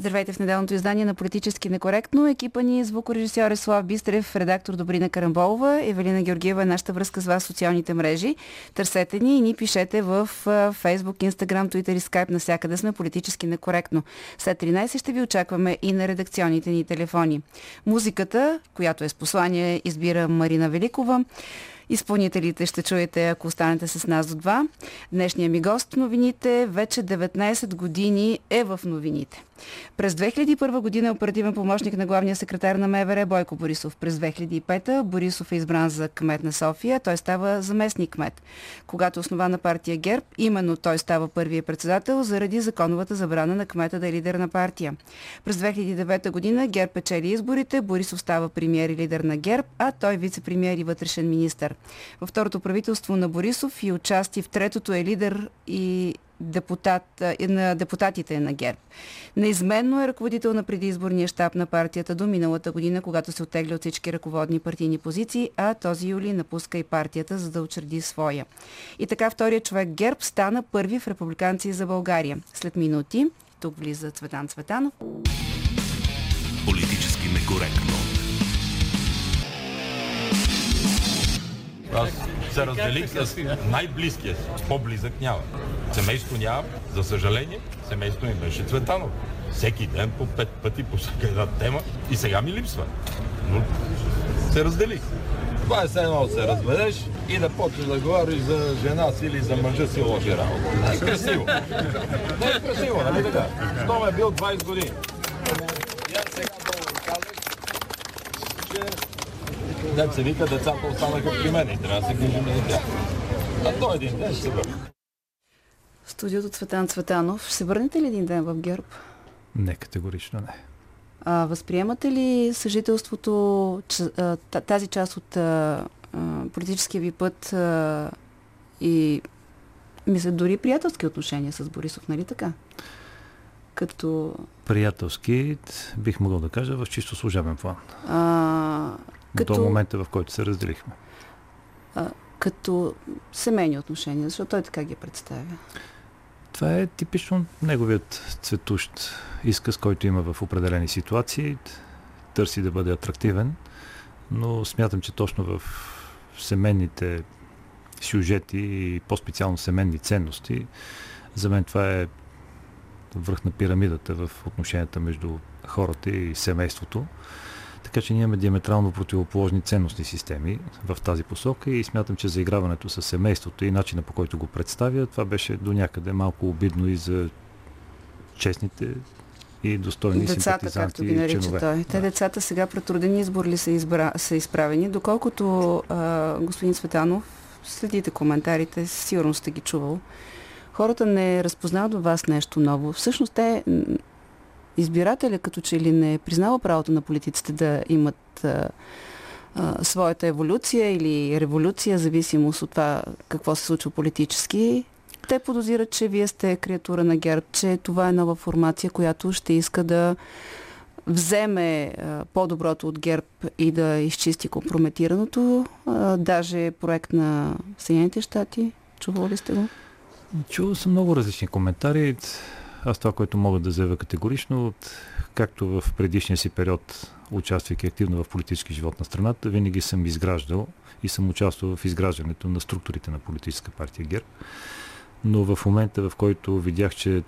Здравейте в неделното издание на Политически некоректно. Екипа ни е звукорежисьор Слав Бистрев, редактор Добрина Карамболова, Евелина Георгиева е нашата връзка с вас в социалните мрежи. Търсете ни и ни пишете в Facebook, Instagram, Twitter и Skype. Насякъде сме Политически некоректно. След 13 ще ви очакваме и на редакционните ни телефони. Музиката, която е с послание, избира Марина Великова. Изпълнителите ще чуете, ако останете с нас до два. Днешния ми гост в новините вече 19 години е в новините. През 2001 година е оперативен помощник на главния секретар на МВР Бойко Борисов. През 2005 Борисов е избран за кмет на София. Той става заместник кмет. Когато е основа на партия ГЕРБ, именно той става първият председател заради законовата забрана на кмета да е лидер на партия. През 2009 година ГЕРБ печели изборите, Борисов става премьер и лидер на ГЕРБ, а той вице-премьер и вътрешен министр. Във второто правителство на Борисов и участи в третото е лидер и депутат, на депутатите на ГЕРБ. Неизменно е ръководител на предизборния щаб на партията до миналата година, когато се оттегля от всички ръководни партийни позиции, а този юли напуска и партията, за да учреди своя. И така вторият човек ГЕРБ стана първи в републиканци за България. След минути тук влиза Цветан Цветанов. Политически некоректно. Аз се разделих с най-близкия си. По-близък няма. Семейство нямам, за съжаление. Семейство ми беше Цветанов. Всеки ден по пет пъти по всяка една тема и сега ми липсва. Но се разделих. Това е все едно да се разведеш и да почнеш да говориш за жена си или за мъжа си лоши работа. Не е красиво. Не е красиво, нали така? Щом е бил 20 години. И аз сега долу казах, че дет се вика, децата останаха при мен и трябва да се грижим за тях. А той един ден ще се върне. Студиото Цветан Цветанов. Ще се върнете ли един ден в ГЕРБ? Не, категорично не. А, възприемате ли съжителството, тази част от а, политическия ви път а, и мисля дори приятелски отношения с Борисов, нали така? Като... Приятелски, бих могъл да кажа, в чисто служебен план. А, като... До момента, в който се разделихме. А, като семейни отношения, защото той така ги представя. Това е типично неговият цветущ изказ, който има в определени ситуации. Търси да бъде атрактивен, но смятам, че точно в семейните сюжети и по-специално семейни ценности, за мен това е връх на пирамидата в отношенията между хората и семейството. Така че ние имаме диаметрално противоположни ценностни системи в тази посока и смятам, че заиграването с семейството и начина по който го представя, това беше до някъде малко обидно и за честните и достойни децата, както ги нарича той. Те да. децата сега пред труден избор ли са, избра... са изправени, доколкото а, господин Светанов, следите коментарите, сигурно сте ги чувал, хората не разпознават във вас нещо ново. Всъщност те избирателя като че ли не признава правото на политиците да имат а, а, своята еволюция или революция, зависимост от това какво се случва политически. Те подозират, че вие сте креатура на ГЕРБ, че това е нова формация, която ще иска да вземе по-доброто от ГЕРБ и да изчисти компрометираното. А, даже проект на Съединените щати. Чували ли сте го? Чувал съм много различни коментари. Аз това, което мога да заявя категорично, както в предишния си период, участвайки активно в политически живот на страната, винаги съм изграждал и съм участвал в изграждането на структурите на политическа партия ГЕРБ. Но в момента, в който видях, че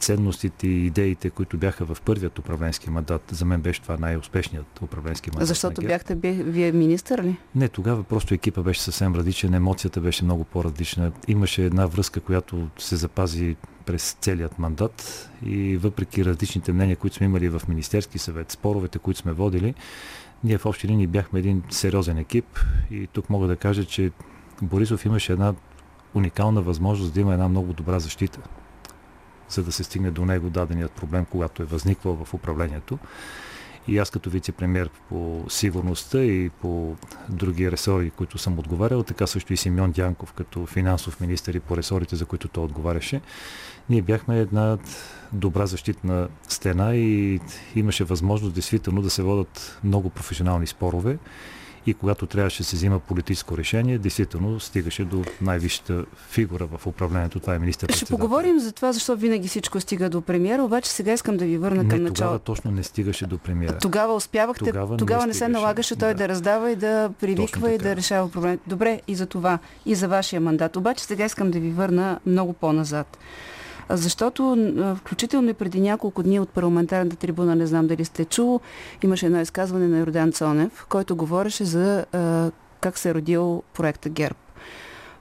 ценностите и идеите, които бяха в първият управленски мандат. За мен беше това най-успешният управленски мандат. Защото бяхте вие министър ли? Не, тогава просто екипа беше съвсем различен, емоцията беше много по-различна. Имаше една връзка, която се запази през целият мандат и въпреки различните мнения, които сме имали в Министерски съвет, споровете, които сме водили, ние в общи линии бяхме един сериозен екип и тук мога да кажа, че Борисов имаше една уникална възможност да има една много добра защита за да се стигне до него даденият проблем, когато е възниквал в управлението. И аз като вице-премьер по сигурността и по други ресори, които съм отговарял, така също и Симеон Дянков като финансов министър и по ресорите, за които той отговаряше, ние бяхме една добра защитна стена и имаше възможност действително да се водят много професионални спорове и когато трябваше да се взима политическо решение, действително стигаше до най-висшата фигура в управлението. Това е министър Ще поговорим за това, защо винаги всичко стига до премиера, обаче сега искам да ви върна не, към начало. Тогава точно не стигаше до премиера. Тогава успявахте, тогава, тогава не, не се налагаше той да. да раздава и да привиква и да решава проблемите. Добре, и за това, и за вашия мандат. Обаче сега искам да ви върна много по-назад. Защото, включително и преди няколко дни от парламентарната трибуна, не знам дали сте чул, имаше едно изказване на Йордан Цонев, който говореше за а, как се е родил проекта ГЕРБ.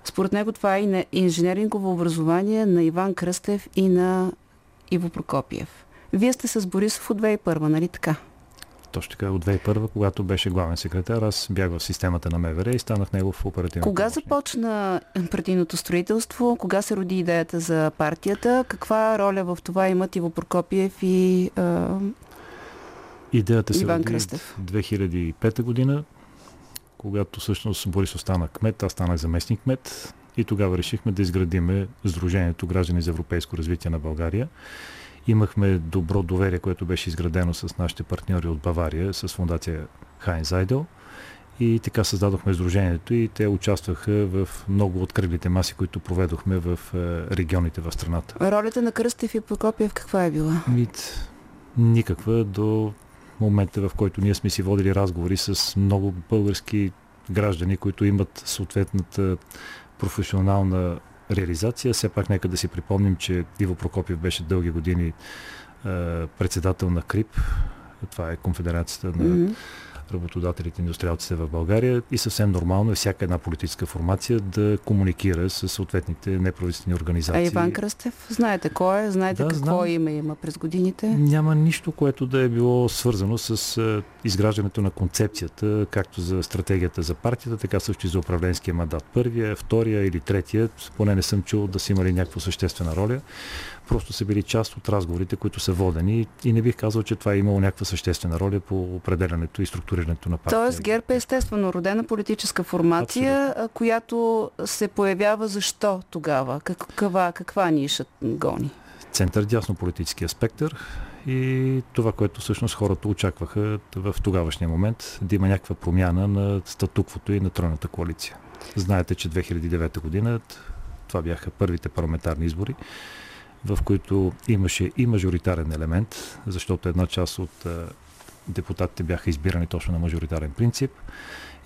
Според него това е инженерингово образование на Иван Кръстев и на Иво Прокопиев. Вие сте с Борисов от 2001, нали така? Точно така, от 2001, когато беше главен секретар, аз бях в системата на МВР и станах него в оперативна Кога помощник. започна партийното строителство? Кога се роди идеята за партията? Каква роля в това имат Иво Прокопиев и а... Идеята се Иван роди Кръстев? 2005 година, когато всъщност Борис остана кмет, аз станах заместник кмет и тогава решихме да изградиме Сдружението Граждани за европейско развитие на България. Имахме добро доверие, което беше изградено с нашите партньори от Бавария, с фундация Хайн Зайдел. И така създадохме Сдружението и те участваха в много от кръглите маси, които проведохме в е, регионите в страната. Ролята на Кръстев и Прокопиев каква е била? Мит, никаква до момента, в който ние сме си водили разговори с много български граждани, които имат съответната професионална реализация. Все пак нека да си припомним, че Иво Прокопиев беше дълги години председател на КРИП. Това е конфедерацията на mm-hmm работодателите индустриалците в България и съвсем нормално е всяка една политическа формация да комуникира с съответните неправителствени организации. А Иван Кръстев, знаете кой е? Знаете да, какво знам. име има през годините? Няма нищо, което да е било свързано с uh, изграждането на концепцията, както за стратегията за партията, така също и за управленския мандат. Първия, втория или третия, поне не съм чул да са имали някаква съществена роля просто са били част от разговорите, които са водени и не бих казал, че това е имало някаква съществена роля по определянето и структурирането на партията. Тоест ГЕРБ е естествено родена политическа формация, Абсолютно. която се появява защо тогава? Каква, каква ниша гони? Център дясно политическия спектър и това, което всъщност хората очакваха в тогавашния момент, да има някаква промяна на статуквото и на тройната коалиция. Знаете, че 2009 година това бяха първите парламентарни избори в които имаше и мажоритарен елемент, защото една част от депутатите бяха избирани точно на мажоритарен принцип.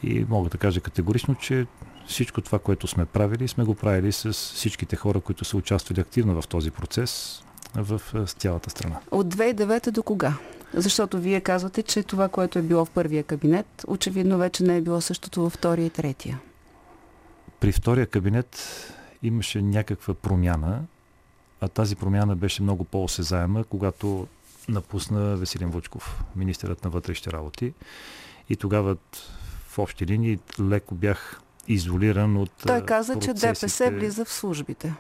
И мога да кажа категорично, че всичко това, което сме правили, сме го правили с всичките хора, които са участвали активно в този процес в цялата страна. От 2009 до кога? Защото вие казвате, че това, което е било в първия кабинет, очевидно вече не е било същото във втория и третия. При втория кабинет имаше някаква промяна, а тази промяна беше много по-осезаема, когато напусна Веселин Вучков, министърът на вътрешните работи. И тогава в общи линии леко бях изолиран от Той каза, процесите. че ДПС влиза в службите.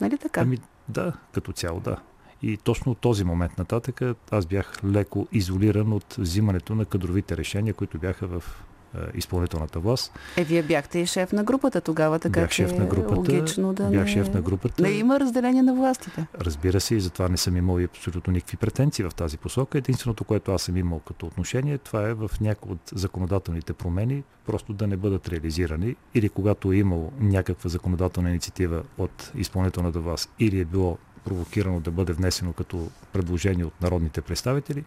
Нали така? Ами да, като цяло да. И точно от този момент нататък аз бях леко изолиран от взимането на кадровите решения, които бяха в е, изпълнителната власт. Е, вие бяхте и шеф на групата тогава, така бях шеф на групата, логично да бях не... шеф на групата. Не има разделение на властите. Разбира се, и затова не съм имал и абсолютно никакви претенции в тази посока. Единственото, което аз съм имал като отношение, това е в някои от законодателните промени просто да не бъдат реализирани или когато е имал някаква законодателна инициатива от изпълнителната власт или е било провокирано да бъде внесено като предложение от народните представители,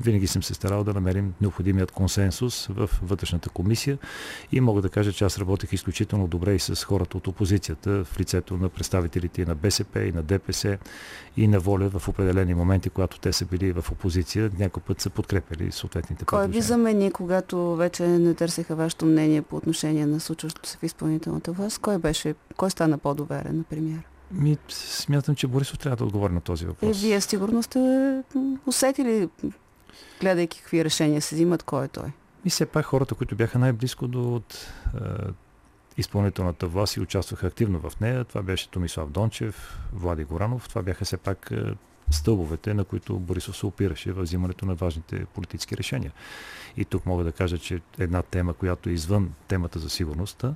винаги съм се старал да намерим необходимият консенсус в вътрешната комисия и мога да кажа, че аз работех изключително добре и с хората от опозицията в лицето на представителите и на БСП, и на ДПС, и на воля в определени моменти, когато те са били в опозиция, някой път са подкрепили съответните Кой ви замени, когато вече не търсеха вашето мнение по отношение на случващото се в изпълнителната власт? Кой беше, кой стана по-доверен, например? Ми, смятам, че Борисов трябва да отговори на този въпрос. Е, вие сигурно сте усетили, гледайки какви решения се взимат, кой е той? И все пак хората, които бяха най-близко до от, е, изпълнителната власт и участваха активно в нея, това беше Томислав Дончев, Влади Горанов, това бяха все пак е, стълбовете, на които Борисов се опираше в взимането на важните политически решения. И тук мога да кажа, че една тема, която е извън темата за сигурността,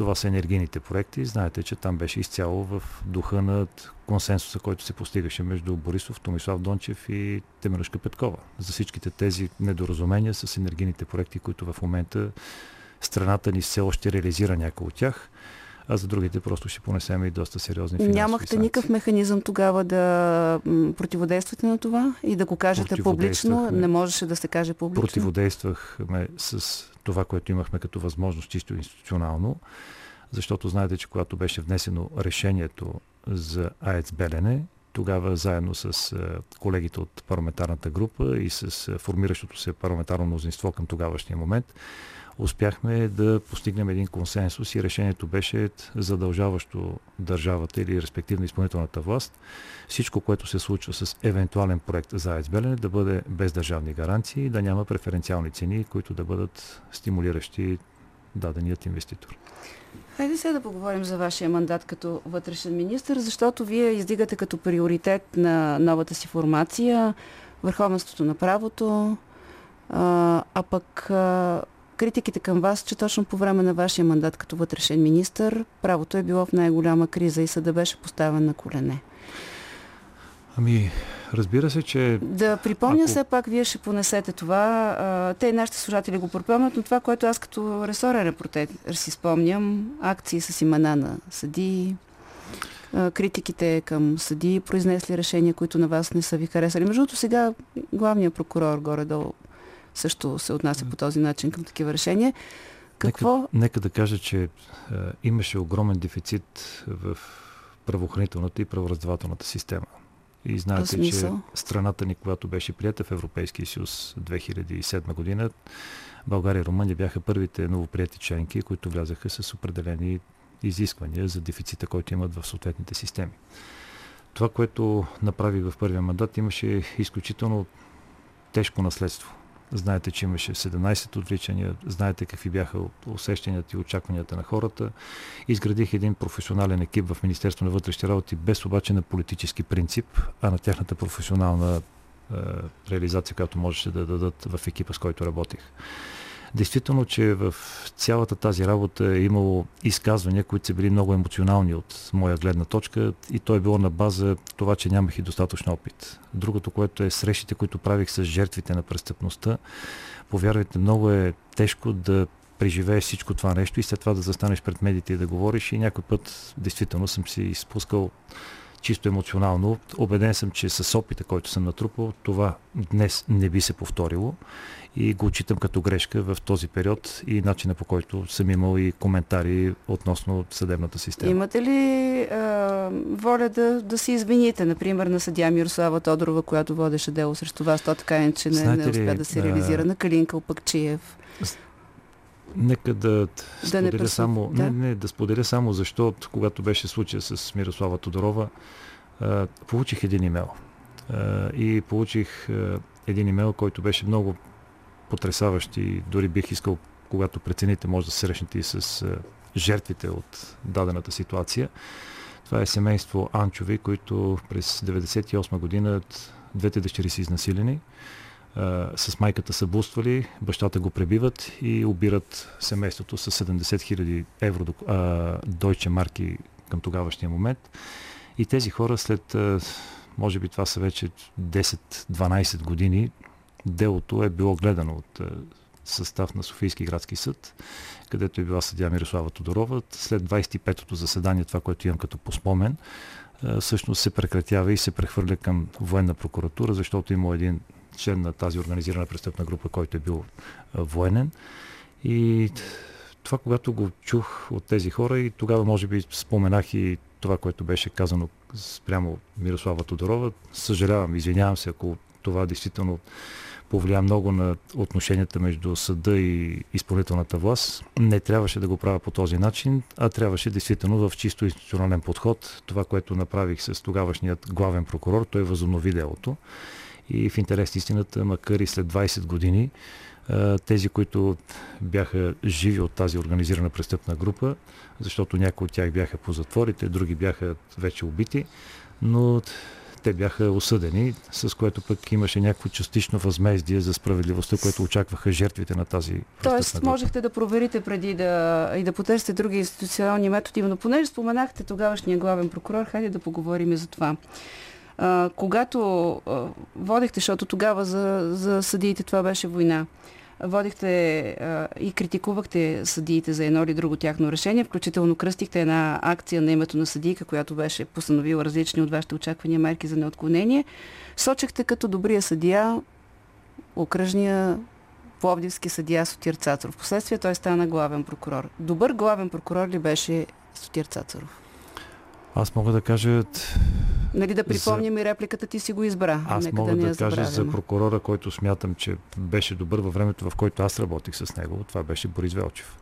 Това са енергийните проекти. Знаете, че там беше изцяло в духа на консенсуса, който се постигаше между Борисов, Томислав Дончев и Темирушка Петкова. За всичките тези недоразумения с енергийните проекти, които в момента страната ни все още реализира някои от тях а за другите просто ще понесем и доста сериозни финансови Нямахте санкции. никакъв механизъм тогава да противодействате на това и да го кажете публично? Не можеше да се каже публично? Противодействахме с това, което имахме като възможност чисто институционално, защото знаете, че когато беше внесено решението за АЕЦ Белене, тогава заедно с колегите от парламентарната група и с формиращото се парламентарно мнозинство към тогавашния момент, успяхме да постигнем един консенсус и решението беше задължаващо държавата или респективно изпълнителната власт всичко, което се случва с евентуален проект за АЕЦ да бъде без държавни гаранции да няма преференциални цени, които да бъдат стимулиращи даденият инвеститор. Хайде сега да поговорим за вашия мандат като вътрешен министр, защото вие издигате като приоритет на новата си формация върховенството на правото, а, а пък а, критиките към вас, че точно по време на вашия мандат като вътрешен министр правото е било в най-голяма криза и съда беше поставен на колене. Ами, разбира се, че... Да припомня ако... все пак, вие ще понесете това. Те и нашите служатели го припомнят, но това, което аз като ресорен репортер си спомням, акции с имена на съди, критиките към съди, произнесли решения, които на вас не са ви харесали. Между другото, сега главният прокурор горе-долу също се отнася по този начин към такива решения. Какво? Нека, нека да кажа, че е, имаше огромен дефицит в правоохранителната и правораздавателната система. И знаете, че страната ни, когато беше прията в Европейския съюз 2007 година, България и Румъния бяха първите новоприяти членки, които влязаха с определени изисквания за дефицита, който имат в съответните системи. Това, което направи в първия мандат, имаше изключително тежко наследство. Знаете, че имаше 17 отвличания, знаете какви бяха усещанията и очакванията на хората. Изградих един професионален екип в Министерство на вътрешните работи, без обаче на политически принцип, а на тяхната професионална е, реализация, която можеше да дадат в екипа, с който работих. Действително, че в цялата тази работа е имало изказвания, които са били много емоционални от моя гледна точка и то е било на база това, че нямах и достатъчно опит. Другото, което е срещите, които правих с жертвите на престъпността, повярвайте, много е тежко да преживееш всичко това нещо и след това да застанеш пред медиите и да говориш и някой път действително съм си изпускал чисто емоционално. Обеден съм, че с опита, който съм натрупал, това днес не би се повторило и го отчитам като грешка в този период и начина по който съм имал и коментари относно съдебната система. Имате ли а, воля да, да се извините, например, на съдя Мирослава Тодорова, която водеше дело срещу вас, то така че не, не успя да се реализира, а... на Калинка Опакчиев? Нека да, да споделя не само, да? Не, не, да споделя само защо, когато беше случая с Мирослава Тодорова, а, получих един имейл. А, и получих а, един имейл, който беше много потрясаващ и дори бих искал, когато прецените, може да се срещнете и с жертвите от дадената ситуация. Това е семейство Анчови, които през 1998 година двете дъщери са изнасилени с майката са буствали, бащата го пребиват и обират семейството с 70 000 евро дойче марки към тогавашния момент. И тези хора след, може би това са вече 10-12 години, делото е било гледано от състав на Софийски градски съд, където е била съдя Мирослава Тодорова. След 25-то заседание, това, което имам като поспомен, всъщност се прекратява и се прехвърля към военна прокуратура, защото има един член на тази организирана престъпна група, който е бил военен. И това, когато го чух от тези хора и тогава може би споменах и това, което беше казано спрямо Мирослава Тодорова. Съжалявам, извинявам се, ако това действително повлия много на отношенията между съда и изпълнителната власт. Не трябваше да го правя по този начин, а трябваше действително в чисто институционален подход. Това, което направих с тогавашният главен прокурор, той възобнови делото и в интерес истината, макар и след 20 години, тези, които бяха живи от тази организирана престъпна група, защото някои от тях бяха по затворите, други бяха вече убити, но те бяха осъдени, с което пък имаше някакво частично възмездие за справедливостта, което очакваха жертвите на тази Тоест, група. можехте да проверите преди да и да потърсите други институционални методи, но понеже споменахте тогавашния главен прокурор, хайде да поговорим и за това. Когато а, водихте, защото тогава за, за съдиите това беше война, водихте а, и критикувахте съдиите за едно или друго тяхно решение, включително кръстихте една акция на името на съдийка, която беше постановила различни от вашите очаквания мерки за неотклонение. Сочехте като добрия съдия окръжния пловдивски съдия Сотир Цацаров. Впоследствие той стана главен прокурор. Добър главен прокурор ли беше Сотир Цацаров? Аз мога да кажа... Нали да припомним за... и репликата ти си го избра. Аз Нека мога да, да, да кажа забравяме. за прокурора, който смятам, че беше добър във времето, в който аз работих с него. Това беше Борис Велчев.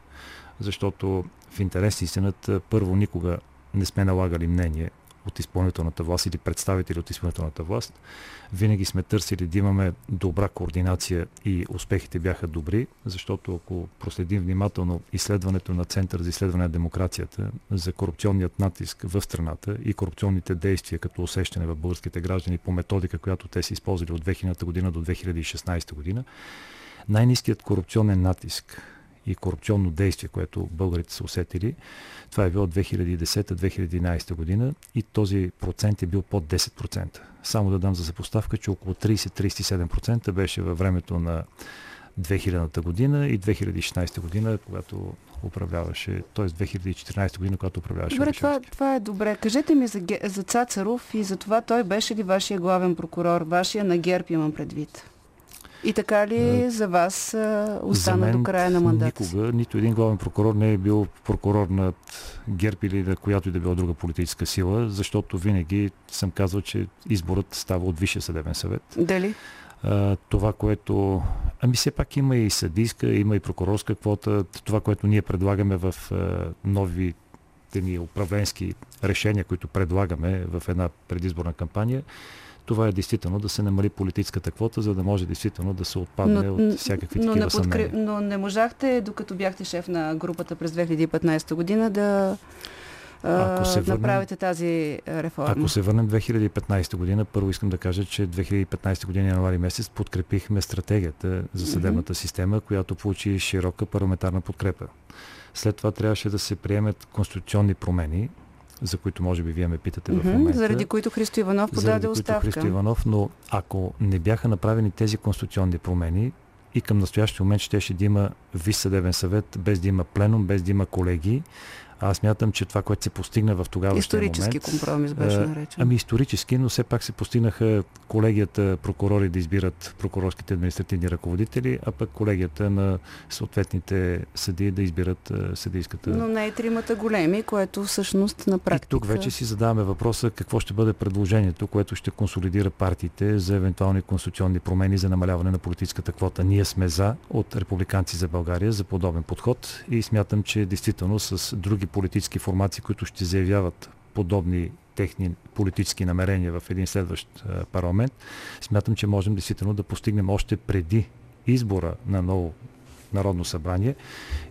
Защото в интерес истината, първо никога не сме налагали мнение от изпълнителната власт или представители от изпълнителната власт. Винаги сме търсили да имаме добра координация и успехите бяха добри, защото ако проследим внимателно изследването на Център за изследване на демокрацията за корупционният натиск в страната и корупционните действия като усещане в българските граждани по методика, която те са използвали от 2000 година до 2016 година, най-низкият корупционен натиск и корупционно действие, което българите са усетили, това е било 2010-2011 година и този процент е бил под 10%. Само да дам за съпоставка, че около 30-37% беше във времето на 2000-та година и 2016 година, когато управляваше, т.е. 2014 година, когато управляваше Добре, това, това е добре. Кажете ми за, за Цацаров и за това той беше ли вашия главен прокурор, вашия на ГЕРБ имам предвид. И така ли за вас а, остана За мен до края на мандата? Никога нито един главен прокурор не е бил прокурор над ГЕРБ или на която и да била друга политическа сила, защото винаги съм казал, че изборът става от Висшия съдебен съвет. Дали? Това, което... Ами все пак има и съдийска, има и прокурорска квота. Това, което ние предлагаме в а, новите ни управленски решения, които предлагаме в една предизборна кампания, това е действително да се намали политическата квота, за да може действително да се отпадне от всякакви но, такива не съмнения. но не можахте, докато бяхте шеф на групата през 2015 година, да Ако се върнем- направите тази реформа. Ако се върнем 2015 година, първо искам да кажа, че 2015 година януари месец подкрепихме стратегията за съдебната система, която получи широка парламентарна подкрепа. След това трябваше да се приемат конституционни промени, за които може би вие ме питате в Мгм, момента. заради които Христо Иванов заради подаде които оставка. Христо Иванов, но ако не бяха направени тези конституционни промени, и към настоящия момент щеше да има Висш съдебен съвет, без да има пленум, без да има колеги. Аз мятам, че това, което се постигна в тогавашния Исторически момент... компромис беше наречен. Ами исторически, но все пак се постигнаха колегията прокурори да избират прокурорските административни ръководители, а пък колегията на съответните съдии да избират съдийската. Но не и тримата големи, което всъщност на И практика... тук вече си задаваме въпроса какво ще бъде предложението, което ще консолидира партиите за евентуални конституционни промени за намаляване на политическата квота. Ние сме за от републиканци за България за подобен подход и смятам, че действително с други политически формации, които ще заявяват подобни техни политически намерения в един следващ парламент, смятам, че можем действително да постигнем още преди избора на ново Народно събрание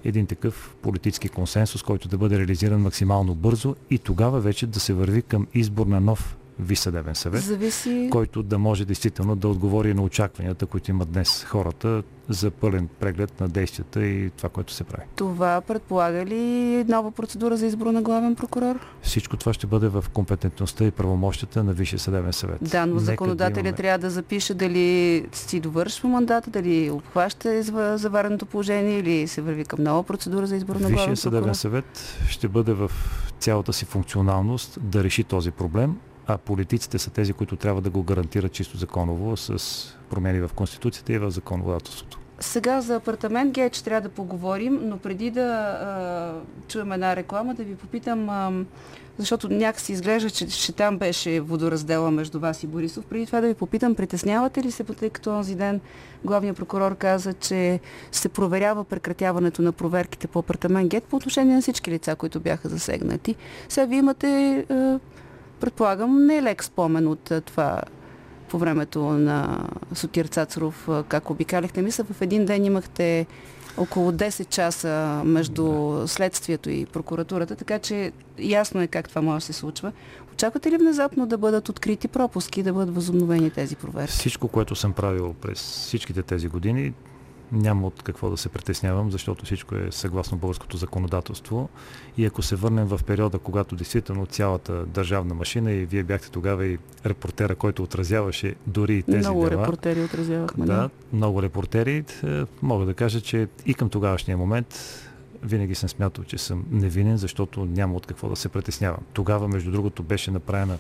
един такъв политически консенсус, който да бъде реализиран максимално бързо и тогава вече да се върви към избор на нов Висш съдебен съвет, Зависи... който да може действително да отговори на очакванията, които имат днес хората за пълен преглед на действията и това, което се прави. Това предполага ли нова процедура за избор на главен прокурор? Всичко това ще бъде в компетентността и правомощията на Висшия съдебен съвет. Да, но Нека законодателя да имаме- трябва да запише дали си довършва мандата, дали обхваща завареното положение или се върви към нова процедура за избор на главен Висшия съдебен прокурор. съвет ще бъде в цялата си функционалност да реши този проблем, а политиците са тези, които трябва да го гарантират чисто законово с промени в Конституцията и в законодателството. Сега за апартамент Геч трябва да поговорим, но преди да а, чуем една реклама, да ви попитам, а, защото някакси изглежда, че, че там беше водораздела между вас и Борисов. Преди това да ви попитам, притеснявате ли се, тъй като онзи ден главният прокурор каза, че се проверява прекратяването на проверките по апартамент Гет по отношение на всички лица, които бяха засегнати. Сега вие имате, а, предполагам, не лек спомен от а, това по времето на Сотир Цацаров, а, как обикаляхте. Мисля, в един ден имахте около 10 часа между следствието и прокуратурата, така че ясно е как това може да се случва. Очаквате ли внезапно да бъдат открити пропуски, да бъдат възобновени тези проверки? Всичко, което съм правил през всичките тези години, няма от какво да се притеснявам, защото всичко е съгласно българското законодателство. И ако се върнем в периода, когато действително цялата държавна машина и вие бяхте тогава и репортера, който отразяваше дори и тези много дела. репортери отразявахме. Да, много репортери. Е, Мога да кажа, че и към тогавашния момент винаги съм смятал, че съм невинен, защото няма от какво да се притеснявам. Тогава, между другото, беше направена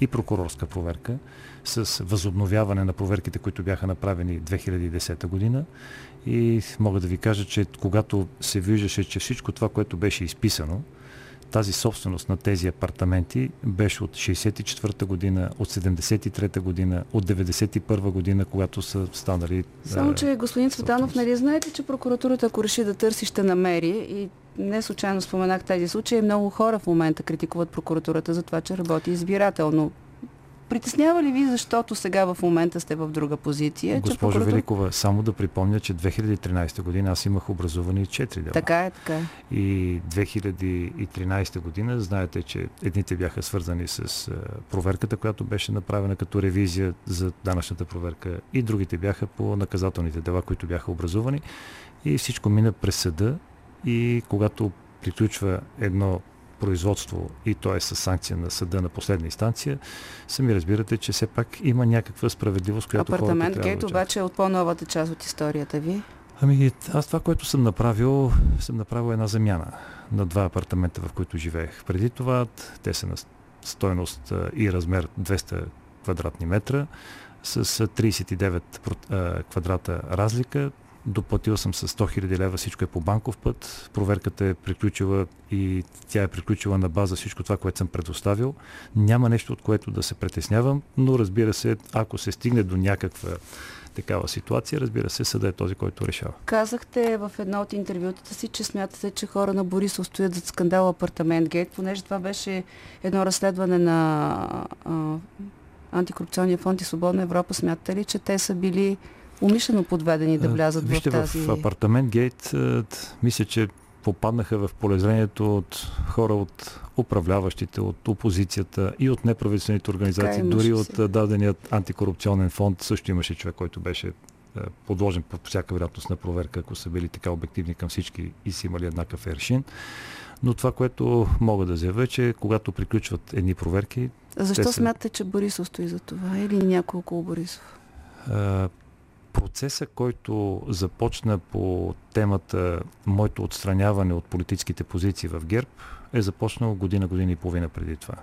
и прокурорска проверка с възобновяване на проверките, които бяха направени 2010 година. И мога да ви кажа, че когато се виждаше, че всичко това, което беше изписано, тази собственост на тези апартаменти беше от 64-та година, от 73-та година, от 91-та година, когато са станали. Само, че господин Цветанов, нали знаете, че прокуратурата, ако реши да търси, ще намери и не случайно споменах тези случаи. Много хора в момента критикуват прокуратурата за това, че работи избирателно. Притеснява ли ви, защото сега в момента сте в друга позиция? Госпожо че прокуратура... Великова, само да припомня, че 2013 година аз имах образувани 4 дела. Така е, така е. И 2013 година, знаете, че едните бяха свързани с проверката, която беше направена като ревизия за данъчната проверка и другите бяха по наказателните дела, които бяха образувани. И всичко мина през съда и когато приключва едно производство и то е с санкция на съда на последна инстанция, сами разбирате, че все пак има някаква справедливост, която Апартамент Гейт да обаче е от по-новата част от историята ви. Ами аз това, което съм направил, съм направил една замяна на два апартамента, в които живеех. Преди това те са на стойност и размер 200 квадратни метра с 39 квадрата разлика доплатил съм с 100 000 лева, всичко е по банков път, проверката е приключила и тя е приключила на база всичко това, което съм предоставил. Няма нещо, от което да се притеснявам, но разбира се, ако се стигне до някаква такава ситуация, разбира се, съда е този, който решава. Казахте в едно от интервютата си, че смятате, че хора на Борисов стоят за скандал Апартамент Гейт, понеже това беше едно разследване на а, Антикорупционния фонд и Свободна Европа. Смятате ли, че те са били умишлено подведени да влязат Вижте, в тази... в апартамент Гейт, мисля, че попаднаха в полезрението от хора от управляващите, от опозицията и от неправителствените организации, дори от си. даденият антикорупционен фонд. Също имаше човек, който беше подложен по всяка вероятност на проверка, ако са били така обективни към всички и са имали еднакъв ершин. Но това, което мога да заявя, е, че когато приключват едни проверки... Защо са... смятате, че Борисов стои за това или няколко Борисов? Процеса, който започна по темата моето отстраняване от политическите позиции в ГЕРБ, е започнал година, година и половина преди това.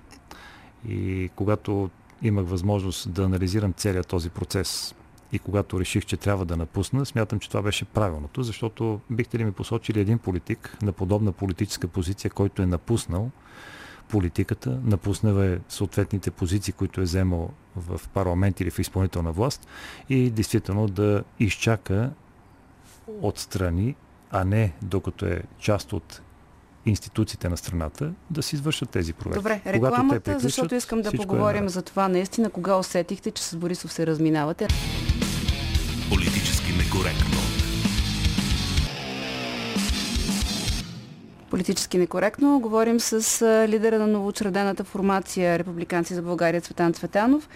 И когато имах възможност да анализирам целият този процес и когато реших, че трябва да напусна, смятам, че това беше правилното, защото бихте ли ми посочили един политик на подобна политическа позиция, който е напуснал политиката, напуснал е съответните позиции, които е вземал в парламент или в изпълнителна власт и действително да изчака отстрани, а не докато е част от институциите на страната да си извършат тези проверки. Добре, рекламата, защото искам да е поговорим е за това наистина, кога усетихте, че с Борисов се разминавате. Политически некоректно. Политически некоректно. Говорим с лидера на новоочредената формация Републиканци за България Цветан Цветанов.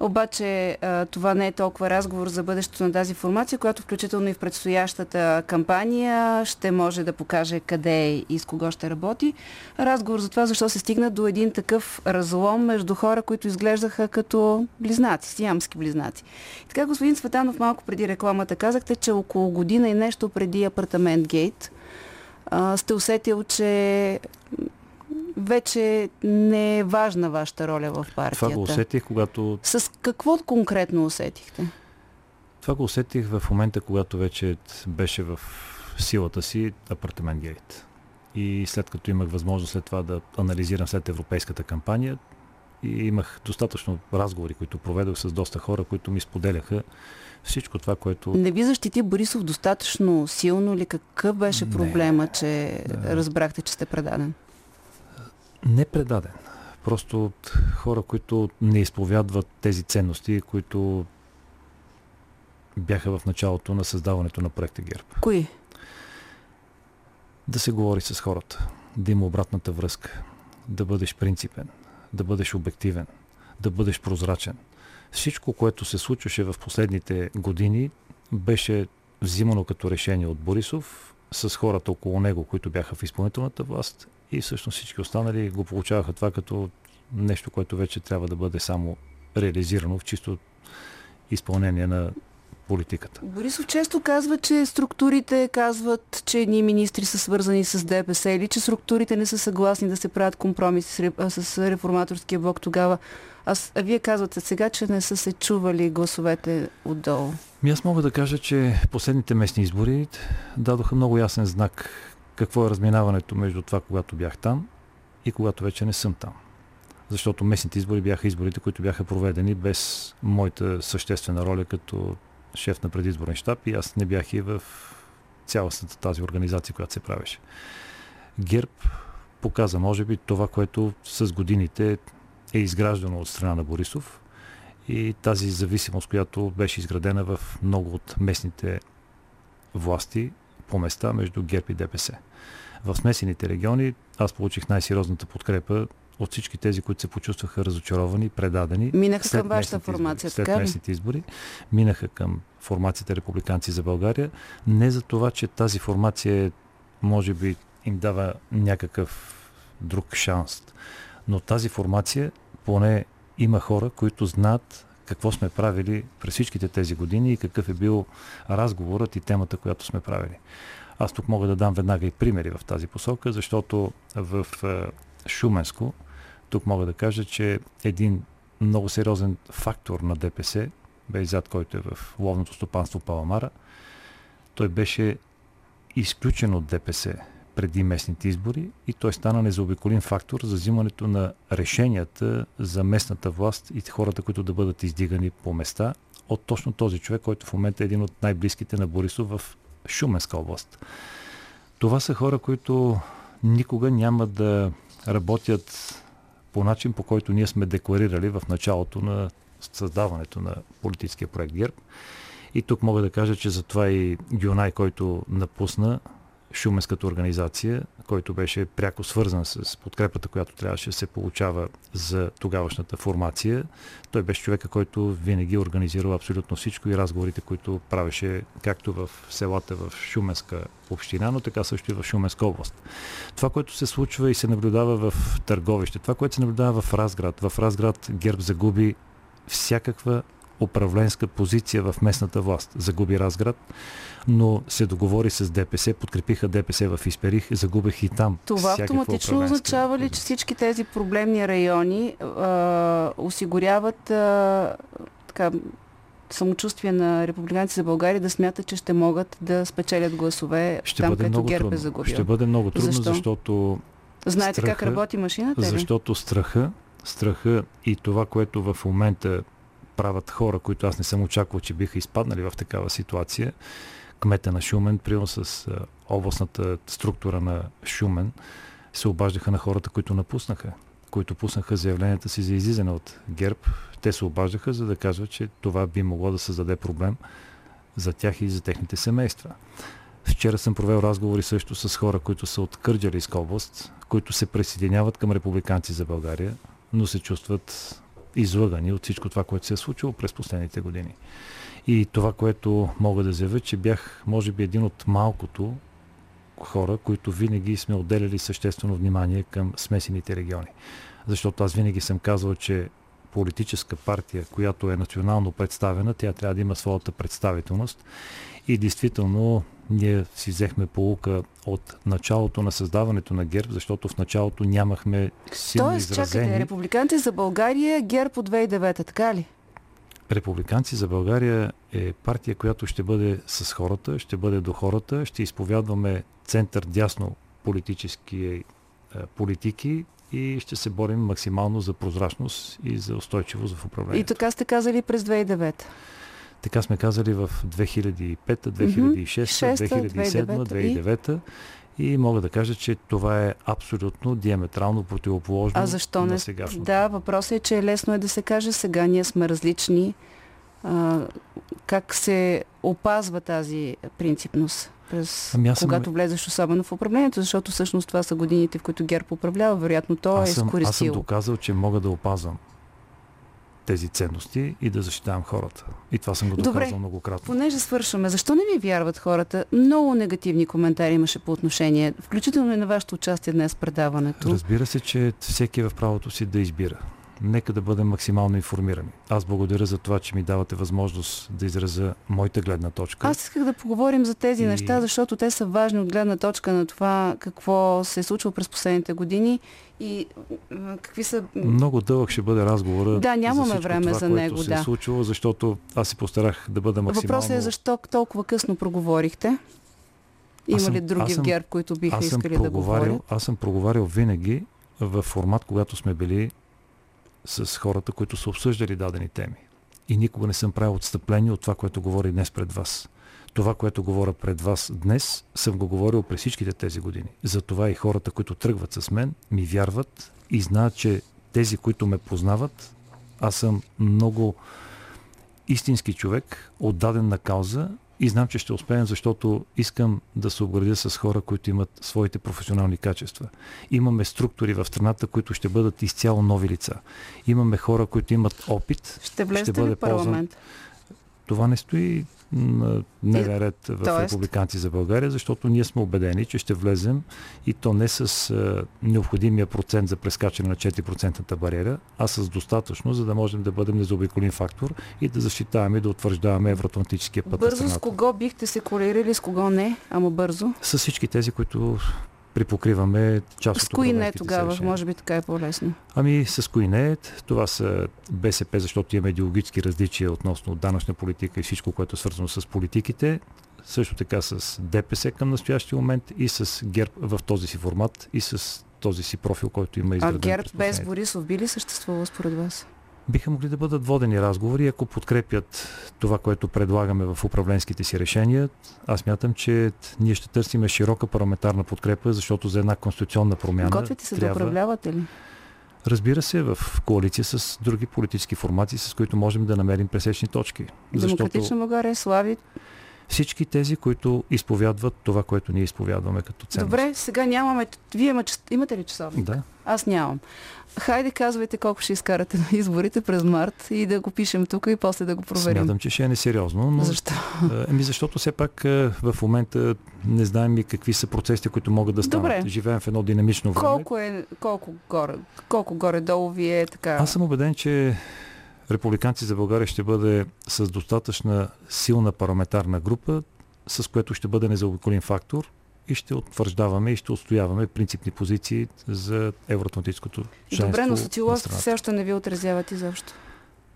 Обаче това не е толкова разговор за бъдещето на тази формация, която включително и в предстоящата кампания ще може да покаже къде и с кого ще работи. Разговор за това защо се стигна до един такъв разлом между хора, които изглеждаха като близнаци, сиамски близнаци. И така, господин Цветанов, малко преди рекламата казахте, че около година и нещо преди апартамент Гейт, а, сте усетил, че вече не е важна вашата роля в партията. Това го усетих, когато... С какво конкретно усетихте? Това го усетих в момента, когато вече беше в силата си апартамент гейт. И след като имах възможност след това да анализирам след европейската кампания, и имах достатъчно разговори, които проведох с доста хора, които ми споделяха всичко това, което... Не ви защити Борисов достатъчно силно ли? Какъв беше проблема, не, че да. разбрахте, че сте предаден? Не предаден. Просто от хора, които не изповядват тези ценности, които бяха в началото на създаването на проекта ГЕРБ. Кои? да се говори с хората, да има обратната връзка, да бъдеш принципен, да бъдеш обективен, да бъдеш прозрачен. Всичко, което се случваше в последните години, беше взимано като решение от Борисов с хората около него, които бяха в изпълнителната власт и всъщност всички останали го получаваха това като нещо, което вече трябва да бъде само реализирано в чисто изпълнение на политиката. Борисов често казва, че структурите казват, че едни министри са свързани с ДПС или че структурите не са съгласни да се правят компромиси с реформаторския блок тогава. А, а вие казвате сега, че не са се чували гласовете отдолу. Ми аз мога да кажа, че последните местни избори дадоха много ясен знак какво е разминаването между това, когато бях там и когато вече не съм там. Защото местните избори бяха изборите, които бяха проведени без моята съществена роля като шеф на предизборен щаб и аз не бях и в цялостната тази организация, която се правеше. ГЕРБ показа, може би, това, което с годините е изграждано от страна на Борисов и тази зависимост, която беше изградена в много от местните власти по места между ГЕРБ и ДПС. В смесените региони аз получих най-сериозната подкрепа от всички тези, които се почувстваха разочаровани, предадени. Минаха след към вашата формация, избори, след местните избори. Минаха към формацията Републиканци за България. Не за това, че тази формация може би им дава някакъв друг шанс. Но тази формация поне има хора, които знаят какво сме правили през всичките тези години и какъв е бил разговорът и темата, която сме правили. Аз тук мога да дам веднага и примери в тази посока, защото в е, Шуменско тук мога да кажа, че един много сериозен фактор на ДПС, Бейзат, който е в ловното стопанство Паламара, той беше изключен от ДПС преди местните избори и той стана незаобиколим фактор за взимането на решенията за местната власт и хората, които да бъдат издигани по места от точно този човек, който в момента е един от най-близките на Борисов в Шуменска област. Това са хора, които никога няма да работят по начин, по който ние сме декларирали в началото на създаването на политическия проект ГЕРБ. И тук мога да кажа, че затова и Гюнай, който напусна Шуменската организация, който беше пряко свързан с подкрепата, която трябваше да се получава за тогавашната формация. Той беше човека, който винаги организирал абсолютно всичко и разговорите, които правеше както в селата в Шуменска община, но така също и в Шуменска област. Това, което се случва и се наблюдава в Търговище, това, което се наблюдава в Разград. В Разград Герб загуби всякаква управленска позиция в местната власт. Загуби Разград, но се договори с ДПС, подкрепиха ДПС в Исперих, загубих и там. Това автоматично означава ли, че всички тези проблемни райони а, осигуряват а, така, самочувствие на републиканци за България да смятат, че ще могат да спечелят гласове ще там, където ГЕРБ е трудно. е загубил. Ще бъде много трудно, Защо? защото Знаете страха, как работи машината? Защото страха, страха и това, което в момента правят хора, които аз не съм очаквал, че биха изпаднали в такава ситуация. Кмета на Шумен, приема с областната структура на Шумен, се обаждаха на хората, които напуснаха, които пуснаха заявленията си за излизане от ГЕРБ. Те се обаждаха, за да кажат, че това би могло да създаде проблем за тях и за техните семейства. Вчера съм провел разговори също с хора, които са от Кърджалийска област, които се присъединяват към републиканци за България, но се чувстват излъгани от всичко това, което се е случило през последните години. И това, което мога да заявя, че бях, може би, един от малкото хора, които винаги сме отделяли съществено внимание към смесените региони. Защото аз винаги съм казвал, че политическа партия, която е национално представена, тя трябва да има своята представителност. И действително ние си взехме полука от началото на създаването на ГЕРБ, защото в началото нямахме силно Тоест, изразени... чакайте, републиканци за България, ГЕРБ от 2009, така ли? Републиканци за България е партия, която ще бъде с хората, ще бъде до хората, ще изповядваме център-дясно политически е, политики и ще се борим максимално за прозрачност и за устойчивост в управлението. И така сте казали през 2009. Така сме казали в 2005, 2006, 2007, 2009 и мога да кажа, че това е абсолютно диаметрално противоположно а защо не? на сегашното. Да, въпросът е, че лесно е да се каже сега ние сме различни. А, как се опазва тази принципност? през Ами съм- когато влезеш особено в управлението, защото всъщност това са годините, в които ГЕРБ управлява. Вероятно той е аз, съм, аз съм изкористил. доказал, че мога да опазвам тези ценности и да защитавам хората. И това съм го Добре. доказал многократно. Понеже свършваме, защо не ви вярват хората? Много негативни коментари имаше по отношение, включително и на вашето участие днес в предаването. Разбира се, че всеки е в правото си да избира. Нека да бъдем максимално информирани. Аз благодаря за това, че ми давате възможност да изразя моята гледна точка. Аз исках да поговорим за тези И- неща, защото те са важни от гледна точка на това какво се е случило през последните години и какви са... Много дълъг ще бъде разговора. Да, нямаме за време това, за което него, се да. е случило, защото аз се постарах да бъда максимално... Въпросът е защо толкова късно проговорихте? Има съм- ли други аз в съм- ГЕРБ, които биха съм искали да говорят? Аз съм проговарял винаги в формат, когато сме били с хората, които са обсъждали дадени теми. И никога не съм правил отстъпление от това, което говори днес пред вас. Това, което говоря пред вас днес, съм го говорил през всичките тези години. Затова и хората, които тръгват с мен, ми вярват и знаят, че тези, които ме познават, аз съм много истински човек, отдаден на кауза и знам, че ще успеем, защото искам да се обградя с хора, които имат своите професионални качества. Имаме структури в страната, които ще бъдат изцяло нови лица. Имаме хора, които имат опит. Ще влезете бъде ли парламент? Това не стои дневен ред в Тоест? Републиканци за България, защото ние сме убедени, че ще влезем и то не с а, необходимия процент за прескачане на 4% бариера, а с достатъчно, за да можем да бъдем незаобиколим фактор и да защитаваме и да утвърждаваме евроатлантическия път Бързо с кого бихте се колерили, с кого не, ама бързо. С всички тези, които припокриваме част С от кои не тогава? решения. Може би така е по-лесно. Ами с кои не? Това са БСП, защото имаме идеологически различия относно данъчна политика и всичко, което е свързано с политиките. Също така с ДПС към настоящия момент и с ГЕРБ в този си формат и с този си профил, който има А изграден. ГЕРБ през без Борисов би ли съществувал според вас? Биха могли да бъдат водени разговори, ако подкрепят това, което предлагаме в управленските си решения. Аз мятам, че ние ще търсиме широка парламентарна подкрепа, защото за една конституционна промяна Готвите се да трябва... управлявате ли? Разбира се, в коалиция с други политически формации, с които можем да намерим пресечни точки. Защото Демократична България слави. Всички тези, които изповядват това, което ние изповядваме като ценност. Добре, сега нямаме... Вие има... имате ли часовник? Да. Аз нямам. Хайде, казвайте колко ще изкарате на изборите през март и да го пишем тук и после да го проверим. Смятам, че ще е несериозно, но... Защо? Еми защото все пак е, в момента не знаем и какви са процесите, които могат да станат. Добре. Живеем в едно динамично време. Колко е, колко горе, колко горе-долу ви е така? Аз съм убеден, че Републиканци за България ще бъде с достатъчна силна парламентарна група, с което ще бъде незаобиколим фактор и ще утвърждаваме и ще отстояваме принципни позиции за евроатлантическото членство Добре, но социолозите все още не ви отразяват изобщо.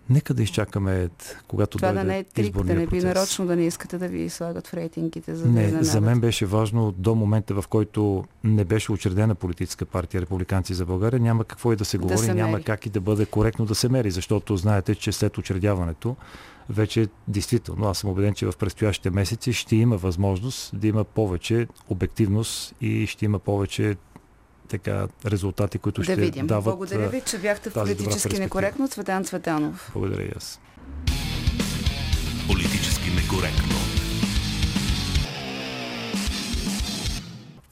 Нека да изчакаме, когато Това да не е трик, да не би процес. нарочно да не искате да ви слагат в рейтингите, за да Не, изненадат. за мен беше важно до момента, в който не беше учредена политическа партия Републиканци за България, няма какво и да се Да говори, се няма мери. как и да бъде коректно да се мери, защото знаете, че след учредяването вече действително, аз съм убеден, че в предстоящите месеци ще има възможност да има повече обективност и ще има повече така резултати, които Да ще видим. дават. Благодаря ви, че бяхте в политически некоректно. Цветан Цветанов. Благодаря и аз. Политически некоректно.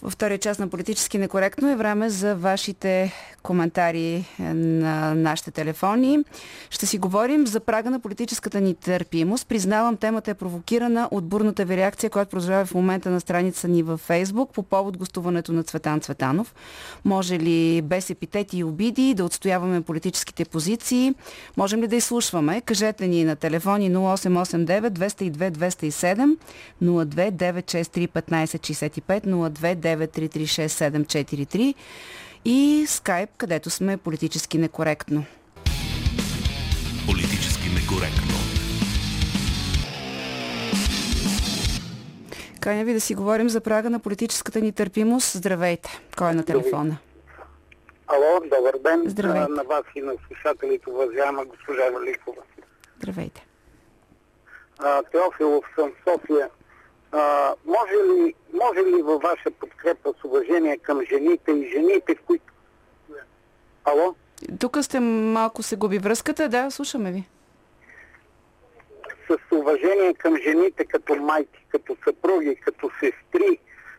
Във втория част на Политически некоректно е време за вашите коментари е, на нашите телефони. Ще си говорим за прага на политическата ни търпимост. Признавам, темата е провокирана от бурната ви реакция, която продължава в момента на страница ни във Фейсбук по повод гостуването на Цветан Цветанов. Може ли без епитети и обиди да отстояваме политическите позиции? Можем ли да изслушваме? Кажете ни на телефони 0889 202 207 02 963 1565 02 933 6743 и скайп, където сме политически некоректно. Политически некоректно. Каня ви да си говорим за прага на политическата ни търпимост. Здравейте. Кой е на телефона? Ало, добър ден Здравейте. на вас и на слушателите, уважаема госпожа Великова. Здравейте. А, Теофилов съм в София. А, може, ли, може ли във ваша подкрепа с уважение към жените и жените, които... Ало? Тук сте малко се губи връзката. Да, слушаме ви. С уважение към жените като майки, като съпруги, като сестри,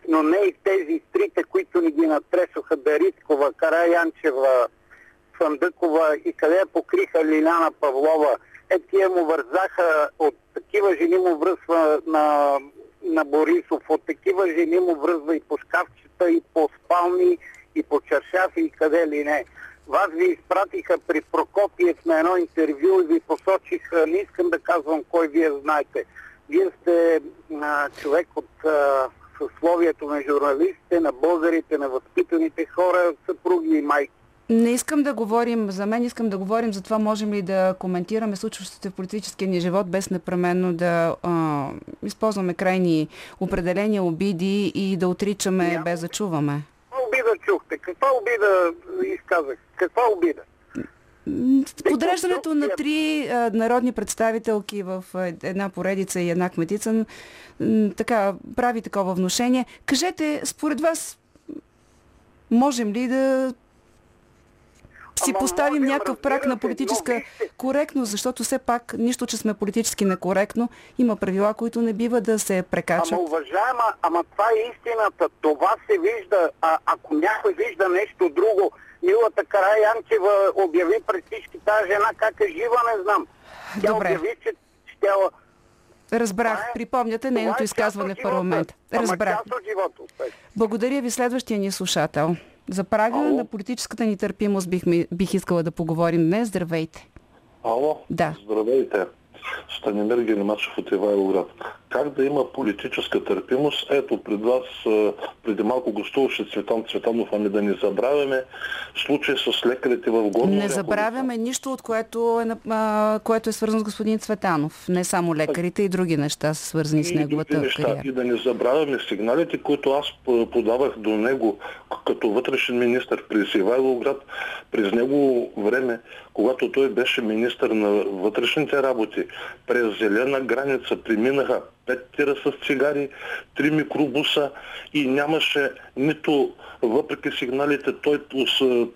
но не и тези трите, които ни ги натресоха Дариткова, Караянчева, Фандъкова и къде я покриха Лиляна Павлова. Е, тия му вързаха, от такива жени му връзва на, на Борисов, от такива жени му връзва и по шкафчета, и по спални, и по чаршафи, и къде ли не. Вас ви изпратиха при Прокопиев на едно интервю и ви посочиха, не искам да казвам кой вие знаете. Вие сте а, човек от а, съсловието на журналистите, на българите, на възпитаните хора, съпруги и майки. Не искам да говорим за мен, искам да говорим за това можем ли да коментираме случващото в политическия ни живот без непременно да а, използваме крайни определения, обиди и да отричаме Няма. без да чуваме. Обида чухте? Каква обида изказах? Каква обида? Подреждането на три а, народни представителки в една поредица и една кметица така прави такова вношение. Кажете, според вас, можем ли да си поставим някакъв прак на политическа коректност, защото все пак, нищо, че сме политически некоректно, има правила, които не бива да се прекачат. Ама уважаема, ама това е истината. Това се вижда. А, ако някой вижда нещо друго, Милата Караянчева обяви пред всички тази жена как е жива, не знам. Тя Добре. обяви, че щяла... Разбрах, е- припомняте това нейното е изказване в. Ама Разбрах. Благодаря ви следващия ни слушател. За прага Ало? на политическата нетърпимост бих, бих искала да поговорим днес. Здравейте. Ало? Да. Здравейте. Станимир Генимачев от Ивайловград. Как да има политическа търпимост? Ето, пред вас преди малко гостуваше Цветан Цветанов, ами да не забравяме случай с лекарите в Горно Не забравяме нищо, от което е, а, което е свързано с господин Цветанов. Не само лекарите и други неща са свързани с И неговата други неща. кариера. И да не забравяме сигналите, които аз подавах до него като вътрешен министр през Ивайловград, през него време, когато той беше министр на вътрешните работи, през зелена граница преминаха пет тира с цигари, три микробуса и нямаше нито, въпреки сигналите, той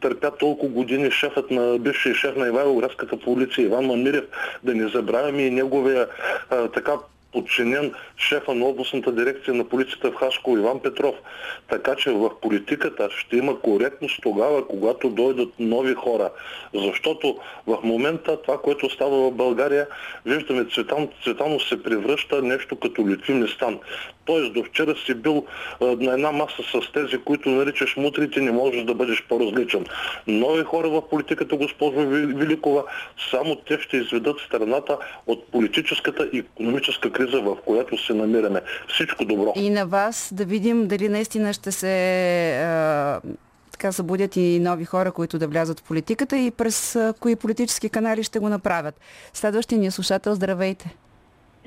търпя толкова години шефът на бившия шеф на Ивайловградската полиция Иван Мамирев, да не забравяме и неговия а, така подчинен шефа на областната дирекция на полицията в Хаско Иван Петров. Така че в политиката ще има коректност тогава, когато дойдат нови хора. Защото в момента това, което става в България, виждаме Цветан, Цветанов се превръща нещо като Литви Местан. Тоест до вчера си бил на една маса с тези, които наричаш мутрите, не можеш да бъдеш по-различен. Нови хора в политиката, госпожо Великова, само те ще изведат страната от политическата и економическа криза, в която се намираме. Всичко добро. И на вас да видим дали наистина ще се така събудят и нови хора, които да влязат в политиката и през кои политически канали ще го направят. Следващия ни слушател, здравейте.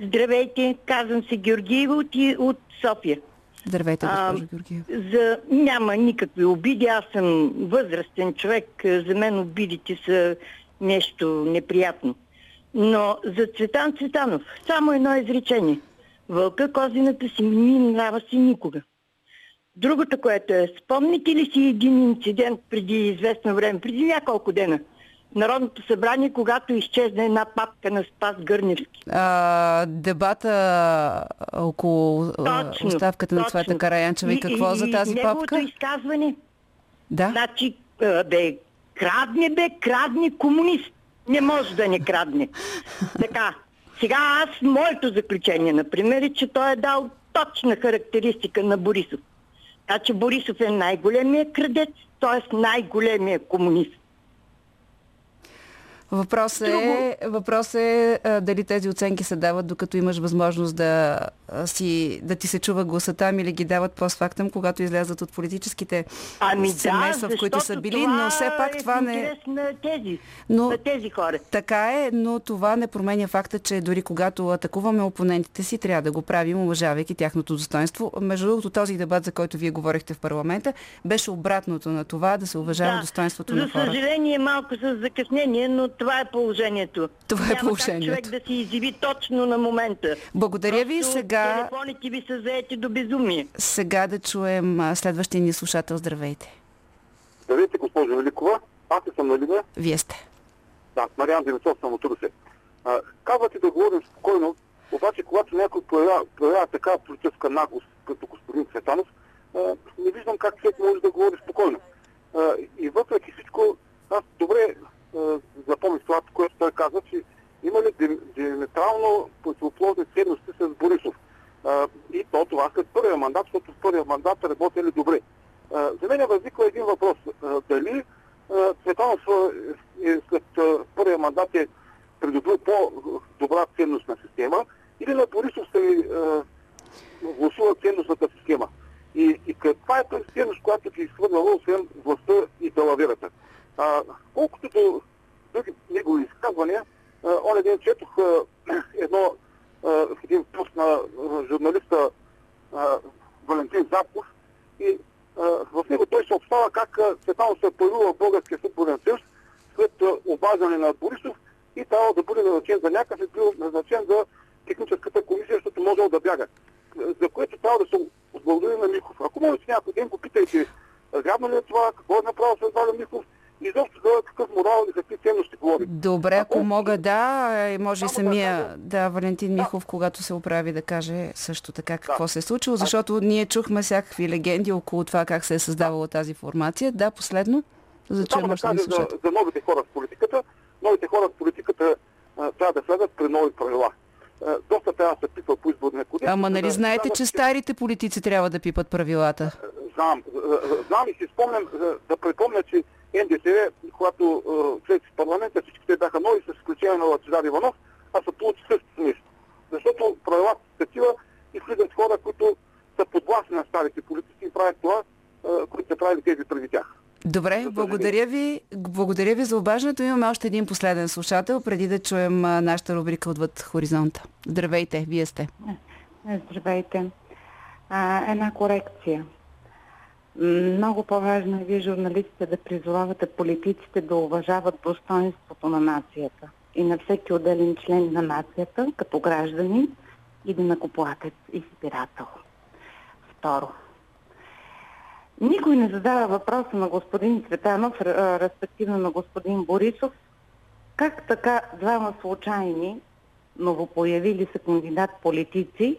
Здравейте, казвам се Георгиева от, от София. Здравейте, госпожо Георгиева. За... Няма никакви обиди, аз съм възрастен човек, за мен обидите са нещо неприятно. Но за Цветан Цветанов, само едно изречение. Вълка козината си не минава си никога. Другото, което е, спомните ли си един инцидент преди известно време, преди няколко дена? Народното събрание, когато изчезна една папка на Спас Гърневски. А, дебата около Точно, оставката на точно. Цвета Караянчева и какво за тази неговото папка? изказване, Да. значи, бе, крадне, бе, крадне комунист. Не може да не крадне. така, сега аз, моето заключение, например, е, че той е дал точна характеристика на Борисов. Значи Борисов е най-големия крадец, т.е. най-големия комунист. Въпрос е, въпрос е дали тези оценки се дават, докато имаш възможност да, си, да ти се чува гласа там или ги дават постфактум, когато излязат от политическите Ами семейства, да, в които са били, но все пак е това не... на тези, Но- на тези хора. Така е, но това не променя факта, че дори когато атакуваме опонентите си, трябва да го правим, уважавайки тяхното достоинство. Между другото, този дебат, за който вие говорихте в парламента, беше обратното на това да се уважава достоинството за на хората. съжаление малко с закъснение, но това е положението. Това е Няма положението. Как човек да се изяви точно на момента. Благодаря ви. Просто Сега, Телефоните ви са заети до безумие. сега да чуем следващия ни слушател. Здравейте. Здравейте, госпожо Великова. Аз съм на линия. Вие сте. Да, Мариан Димитров съм от Русе. А, казвате да говорим спокойно, обаче когато някой проявява, проявява такава политическа наглост, като господин Цветанов, а, не виждам как човек може да говори спокойно. А, и въпреки всичко, аз добре запомних това, което той каза, че има ли ди- диаметрално противоположни ценности с Борисов. А, и то това след първия мандат, защото в първия мандат работили добре. А, за мен възниква един въпрос. А, дали а, Цветанов а, е, след а, първия мандат е придобил по-добра ценностна система или на Борисов се а, гласува ценностната система. И, и каква е тази ценност, която ги изхвърляла, освен властта и далаверата. А, колкото до други негови изказвания, а, он ден четох а, едно, а, един пост на а, журналиста а, Валентин Запков и а, в него той съобщава как а, Цветанов се е появил в Българския футболен съюз след а, обаждане на Борисов и трябва да бъде назначен за някакъв и бил назначен за техническата комисия, защото можел да бяга. За което трябва да се отблагодари на Михов. Ако можете някой ден го питайте, вярно ли е това, какво е направил с Валя Михов, и изобщо за какъв морал и какви ценности говори. Добре, ако Ако- мога да, може и да самия, да, Валентин Михов, когато се оправи да каже също така какво се е случило, защото ние чухме всякакви легенди около това как се е създавала тази формация. Да, последно, за да чуем да кажа за, за новите хора в политиката. Новите хора в политиката а, трябва да влязат при нови правила. А, доста трябва да се пипа по изборния кодекс. Ама нали да знаете, влязат че старите политици трябва да пипат правилата? Знам. Знам и си спомням да припомня, че НДСВ, когато влезе в парламента, всички те бяха нови, с изключение на Лачезар Иванов, а се получи същото нещо. Защото правилата са такива и влизат хора, които са подвластни на старите политици и правят това, които са правили тези преди тях. Добре, благодаря ви. Благодаря ви за обаждането. Имаме още един последен слушател, преди да чуем нашата рубрика отвъд хоризонта. Здравейте, вие сте. Здравейте. А, една корекция. Много по-важно е вие, журналистите, да призовавате политиците да уважават достоинството на нацията и на всеки отделен член на нацията, като граждани и накоплатец избирател. Второ. Никой не задава въпроса на господин Цветанов, респективно на господин Борисов, как така двама случайни, новопоявили се кандидат политици,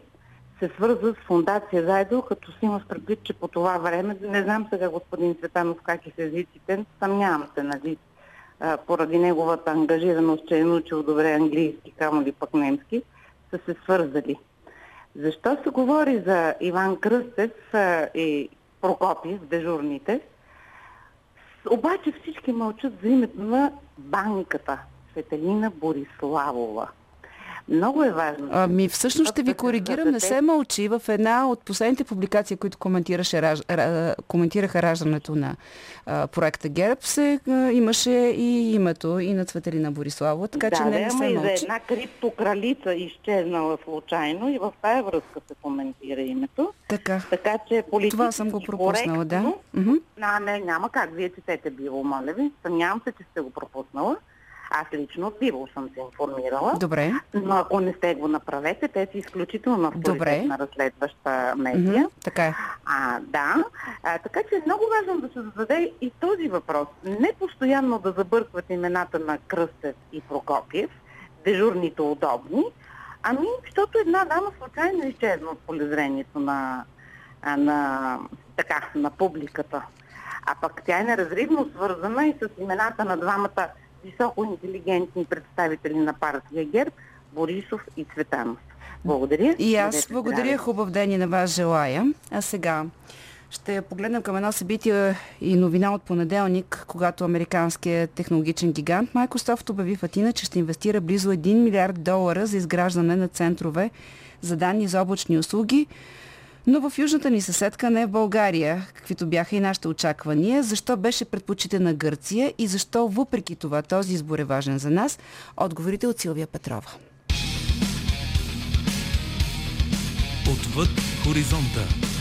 се свързват с фундация Зайдо, като си има предвид, че по това време, не знам сега господин Цветанов как е с езиците, съмнявам се, нали, а, поради неговата ангажираност, че е научил добре английски, камо ли пък немски, са се свързали. Защо се говори за Иван Кръстев а, и Прокопиев, дежурните, обаче всички мълчат за името на банката Светелина Бориславова. Много е важно. Ами всъщност ще ви Да коригирам, не се мълчи. В една от последните публикации, които коментираше, коментираха раждането на а, проекта ГЕРБ, се, а, имаше и името и на Цветелина Бориславова, така че да, не, да, не ама се и за мълчи. една криптокралица изчезнала случайно и в тая връзка се коментира името. Така. Така че политически Това съм го пропуснала, да. коректно- Мгм. А, не, няма как. Вие четете било, моля ви. Съмнявам се, че сте го пропуснала. Аз лично било съм се информирала. Добре. Но ако не сте го направете, те са изключително Добре. авторитетна разследваща медия. Мгм. Така е. А, да. А, така че е много важно да се зададе и този въпрос. Не постоянно да забъркват имената на Кръстев и Прокопиев, дежурните удобни, ами, защото една дама случайно изчезна от полезрението на, на, така, на публиката. А пък тя е неразривно свързана и с имената на двамата високо интелигентни представители на партия ГЕРБ, Борисов и Цветанов. Благодаря. И аз благодаря, здрави. хубав ден и на вас желая. А сега ще погледнем към едно събитие и новина от понеделник, когато американският технологичен гигант Microsoft обяви в Атина, че ще инвестира близо 1 милиард долара за изграждане на центрове за данни за облачни услуги, но в южната ни съседка не в България, каквито бяха и нашите очаквания. Защо беше предпочитана Гърция и защо въпреки това този избор е важен за нас? Отговорите от Силвия Петрова. Отвъд хоризонта.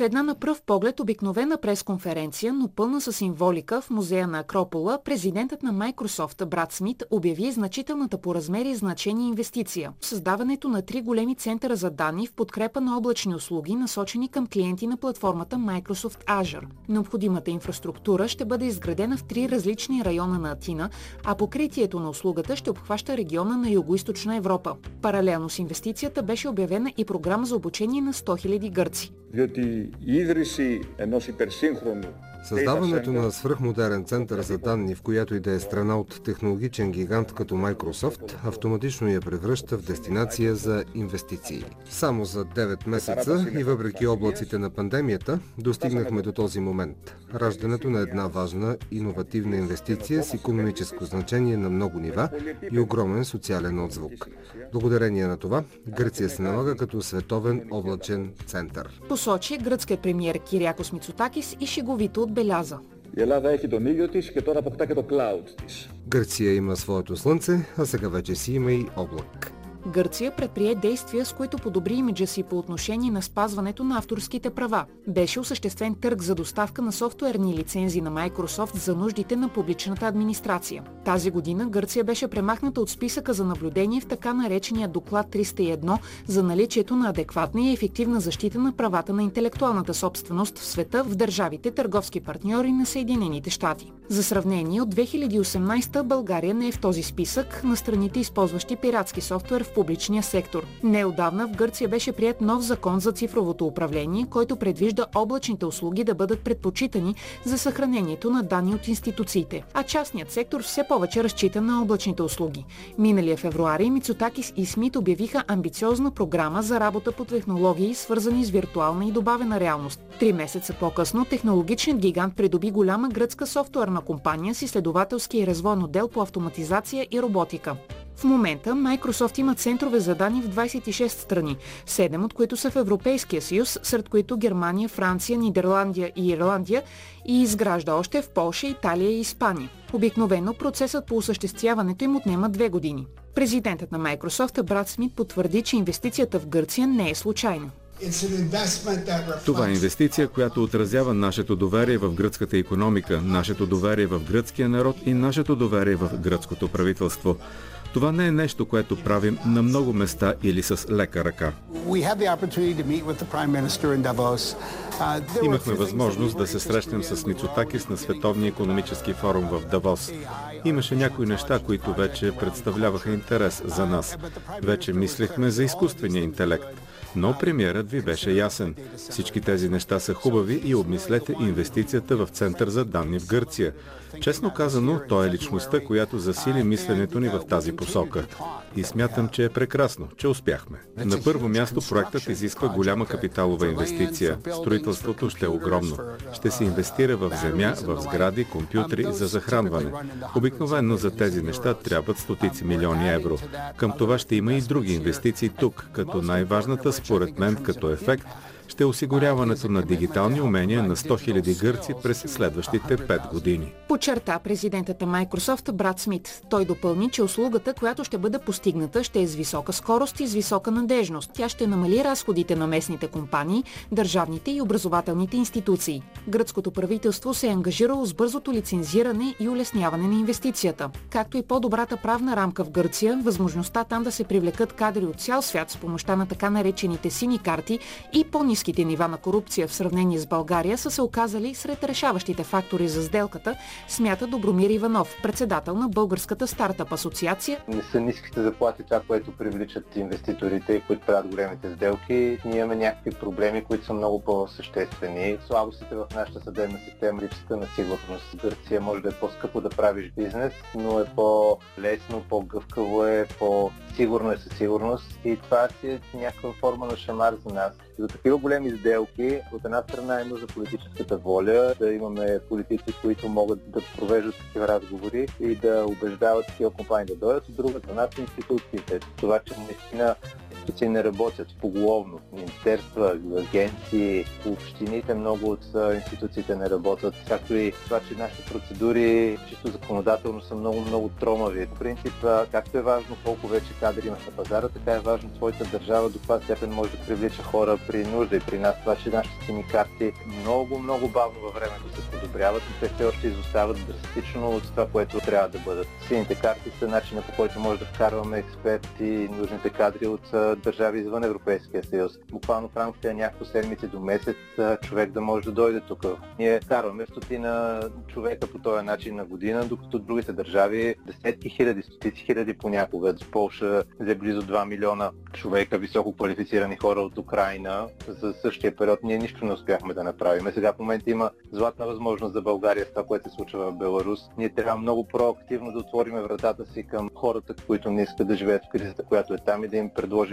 В една на пръв поглед обикновена пресконференция, но пълна с символика в музея на Акропола, президентът на Microsoft Брат Смит обяви значителната по размери и значение инвестиция. Създаването на три големи центъра за данни в подкрепа на облачни услуги, насочени към клиенти на платформата Microsoft Azure. Необходимата инфраструктура ще бъде изградена в три различни района на Атина, а покритието на услугата ще обхваща региона на Юго-Источна Европа. Паралелно с инвестицията беше обявена и програма за обучение на 100 000 гърци. Διότι η ίδρυση ενός υπερσύγχρονου Създаването на свръхмодерен център за данни, в която и да е страна от технологичен гигант като Microsoft, автоматично я превръща в дестинация за инвестиции. Само за 9 месеца и въпреки облаците на пандемията, достигнахме до този момент. Раждането на една важна, иновативна инвестиция с економическо значение на много нива и огромен социален отзвук. Благодарение на това, Гърция се налага като световен облачен център. Посочи гръцкият премьер Кирякос Мицотакис и шеговито отбеляза. Η Ελλάδα έχει τον ήλιο της και τώρα αποκτά και το cloud της. Гърция има своето слънце, а сега вече си има и облак. Гърция предприе действия, с които подобри имиджа си по отношение на спазването на авторските права. Беше осъществен търг за доставка на софтуерни лицензи на Microsoft за нуждите на публичната администрация. Тази година Гърция беше премахната от списъка за наблюдение в така наречения доклад 301 за наличието на адекватна и ефективна защита на правата на интелектуалната собственост в света в държавите търговски партньори на Съединените щати. За сравнение, от 2018 България не е в този списък на страните, използващи пиратски софтуер в публичния сектор. Неодавна в Гърция беше прият нов закон за цифровото управление, който предвижда облачните услуги да бъдат предпочитани за съхранението на данни от институциите, а частният сектор все повече разчита на облачните услуги. Миналия февруари Мицотакис и Смит обявиха амбициозна програма за работа по технологии, свързани с виртуална и добавена реалност. Три месеца по-късно технологичният гигант придоби голяма гръцка софтуерна компания с изследователски и развойно отдел по автоматизация и роботика. В момента Microsoft има центрове за данни в 26 страни, 7 от които са в Европейския съюз, сред които Германия, Франция, Нидерландия и Ирландия и изгражда още в Полша, Италия и Испания. Обикновено процесът по осъществяването им отнема две години. Президентът на Microsoft Брат Смит потвърди, че инвестицията в Гърция не е случайна. Това е инвестиция, която отразява нашето доверие в гръцката економика, нашето доверие в гръцкия народ и нашето доверие в гръцкото правителство. Това не е нещо, което правим на много места или с лека ръка. Имахме възможност да се срещнем с Мицотакис на Световния економически форум в Давос. Имаше някои неща, които вече представляваха интерес за нас. Вече мислехме за изкуствения интелект. Но премиерът ви беше ясен. Всички тези неща са хубави и обмислете инвестицията в Център за данни в Гърция. Честно казано, той е личността, която засили мисленето ни в тази посока. И смятам, че е прекрасно, че успяхме. На първо място проектът изисква голяма капиталова инвестиция. Строителството ще е огромно. Ще се инвестира в земя, в сгради, компютри за захранване. Обикновено за тези неща трябват стотици милиони евро. Към това ще има и други инвестиции тук, като най-важната според мен като ефект ще е осигуряването на дигитални умения на 100 000 гърци през следващите 5 години. Почерта президентът на Microsoft Брат Смит. Той допълни, че услугата, която ще бъде постигната, ще е с висока скорост и с висока надежност. Тя ще намали разходите на местните компании, държавните и образователните институции. Гръцкото правителство се е ангажирало с бързото лицензиране и улесняване на инвестицията, както и по-добрата правна рамка в Гърция, възможността там да се привлекат кадри от цял свят с помощта на така наречените сини карти и по-низки ниските нива на корупция в сравнение с България са се оказали сред решаващите фактори за сделката, смята Добромир Иванов, председател на Българската стартъп асоциация. Не са ниските заплати това, което привличат инвеститорите и които правят големите сделки. Ние имаме някакви проблеми, които са много по-съществени. Слабостите в нашата съдебна система, липсата на сигурност. Гърция може да е по-скъпо да правиш бизнес, но е по-лесно, по-гъвкаво е, по-сигурно е със сигурност и това си е някаква форма на шамар за нас. За такива големи сделки, от една страна е нужда политическата воля, да имаме политици, които могат да провеждат такива разговори и да убеждават такива компании да дойдат. От друга страна са институциите. Това, че наистина институции не работят поголовно. Министерства, агенции, общините, много от институциите не работят, както и това, че нашите процедури чисто законодателно са много, много тромави. В принцип, както е важно колко вече кадри имаш на пазара, така е важно твоята държава до каква степен може да привлича хора при нужда и при нас това, че нашите сини карти много, много бавно във времето се подобряват, но те все още изостават драстично от това, което трябва да бъдат. Сините карти са начина по който може да вкарваме експерти нужните кадри от държави извън Европейския съюз. Буквално в рамките на няколко седмици до месец човек да може да дойде тук. Ние карваме стотина човека по този начин на година, докато другите държави десетки хиляди, стотици хиляди понякога. Полша взе близо 2 милиона човека, високо квалифицирани хора от Украина. За същия период ние нищо не успяхме да направим. Сега в момента има златна възможност за България с това, което се случва в Беларус. Ние трябва много проактивно да отворим вратата си към хората, които не искат да живеят в кризата, която е там и да им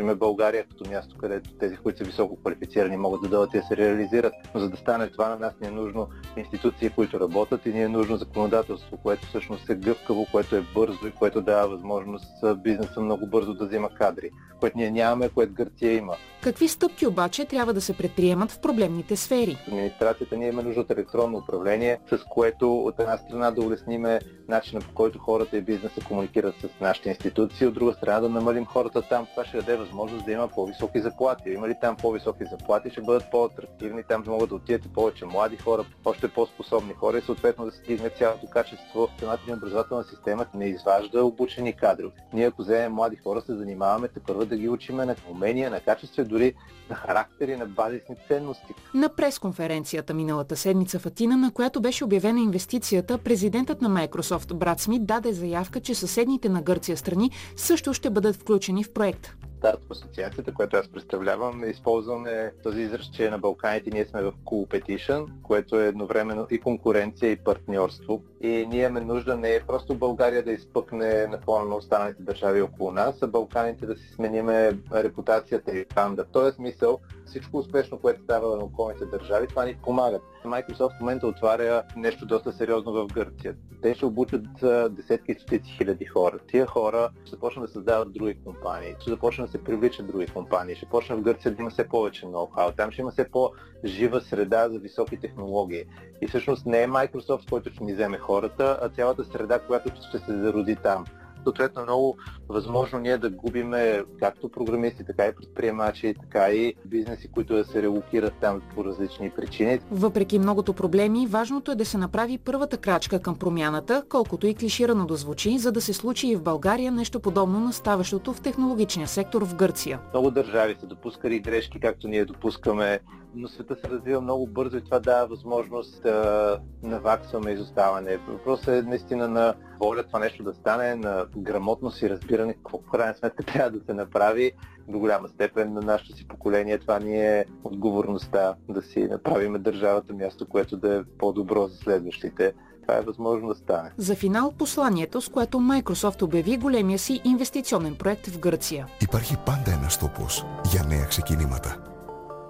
предложиме България като място, където тези, които са високо квалифицирани, могат да дойдат и да се реализират. Но за да стане това, на нас ни е нужно институции, които работят и ни е нужно законодателство, което всъщност е гъвкаво, което е бързо и което дава възможност бизнеса много бързо да взима кадри, което ние нямаме, което Гърция има. Какви стъпки обаче трябва да се предприемат в проблемните сфери? Администрацията ни има нужда от електронно управление, с което от една страна да улесниме начина по който хората и бизнеса комуникират с нашите институции, от друга страна да намалим хората там. Това ще даде възможност да има по-високи заплати. Има ли там по-високи заплати, ще бъдат по-атрактивни, там могат да отидат и повече млади хора, още по-способни хора и съответно да стигне цялото качество. Самата ни образователна система не изважда обучени кадри. Ние ако вземем млади хора, се занимаваме те първо да ги учиме на умения, на качество, дори на характери, на базисни ценности. На пресконференцията миналата седмица в Атина, на която беше обявена инвестицията, президентът на Microsoft Брат Смит даде заявка, че съседните на Гърция страни също ще бъдат включени в проекта. Старт в асоциацията, която аз представлявам, използваме този израз, че на Балканите ние сме в competition, което е едновременно и конкуренция, и партньорство. И ние имаме нужда не е просто България да изпъкне на фона на останалите държави около нас, а Балканите да си смениме репутацията и фанда. В този смисъл всичко успешно, което става на околните държави, това ни помагат. Microsoft в момента отваря нещо доста сериозно в Гърция. Те ще обучат десетки и стотици хиляди хора. Тия хора ще започнат да създават други компании, ще започнат да се привличат други компании, ще почне в Гърция да има все повече ноу-хау, там ще има все по-жива среда за високи технологии. И всъщност не е Microsoft, който ще ни вземе хората, а цялата среда, която ще се зароди там съответно много възможно ние да губиме както програмисти, така и предприемачи, така и бизнеси, които да се релокират там по различни причини. Въпреки многото проблеми, важното е да се направи първата крачка към промяната, колкото и клиширано да звучи, за да се случи и в България нещо подобно на ставащото в технологичния сектор в Гърция. Много държави са допускали грешки, както ние допускаме но света се развива много бързо и това дава възможност да наваксваме изоставане. Въпросът е наистина на воля това нещо да стане, на грамотност и разбиране какво в крайна сметка трябва да се направи. До голяма степен на нашето си поколение това ни е отговорността да си направим държавата място, което да е по-добро за следващите това е възможно да стане. За финал посланието, с което Microsoft обяви големия си инвестиционен проект в Гърция. Υπάρχει πάντα ένας τόπος για νέα ξεκινήματα.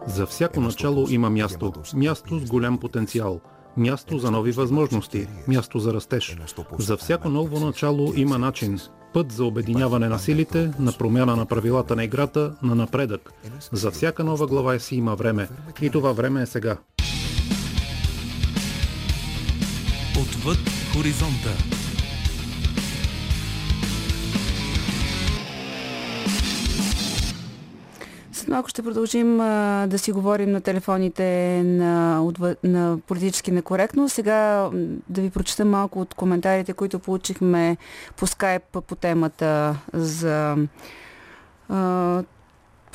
За всяко начало има място. Място с голям потенциал. Място за нови възможности. Място за растеж. За всяко ново начало има начин. Път за обединяване на силите, на промяна на правилата на играта, на напредък. За всяка нова глава си има време. И това време е сега. Отвъд хоризонта. Малко ще продължим а, да си говорим на телефоните на, на политически некоректно. Сега да ви прочета малко от коментарите, които получихме по скайп по темата за а,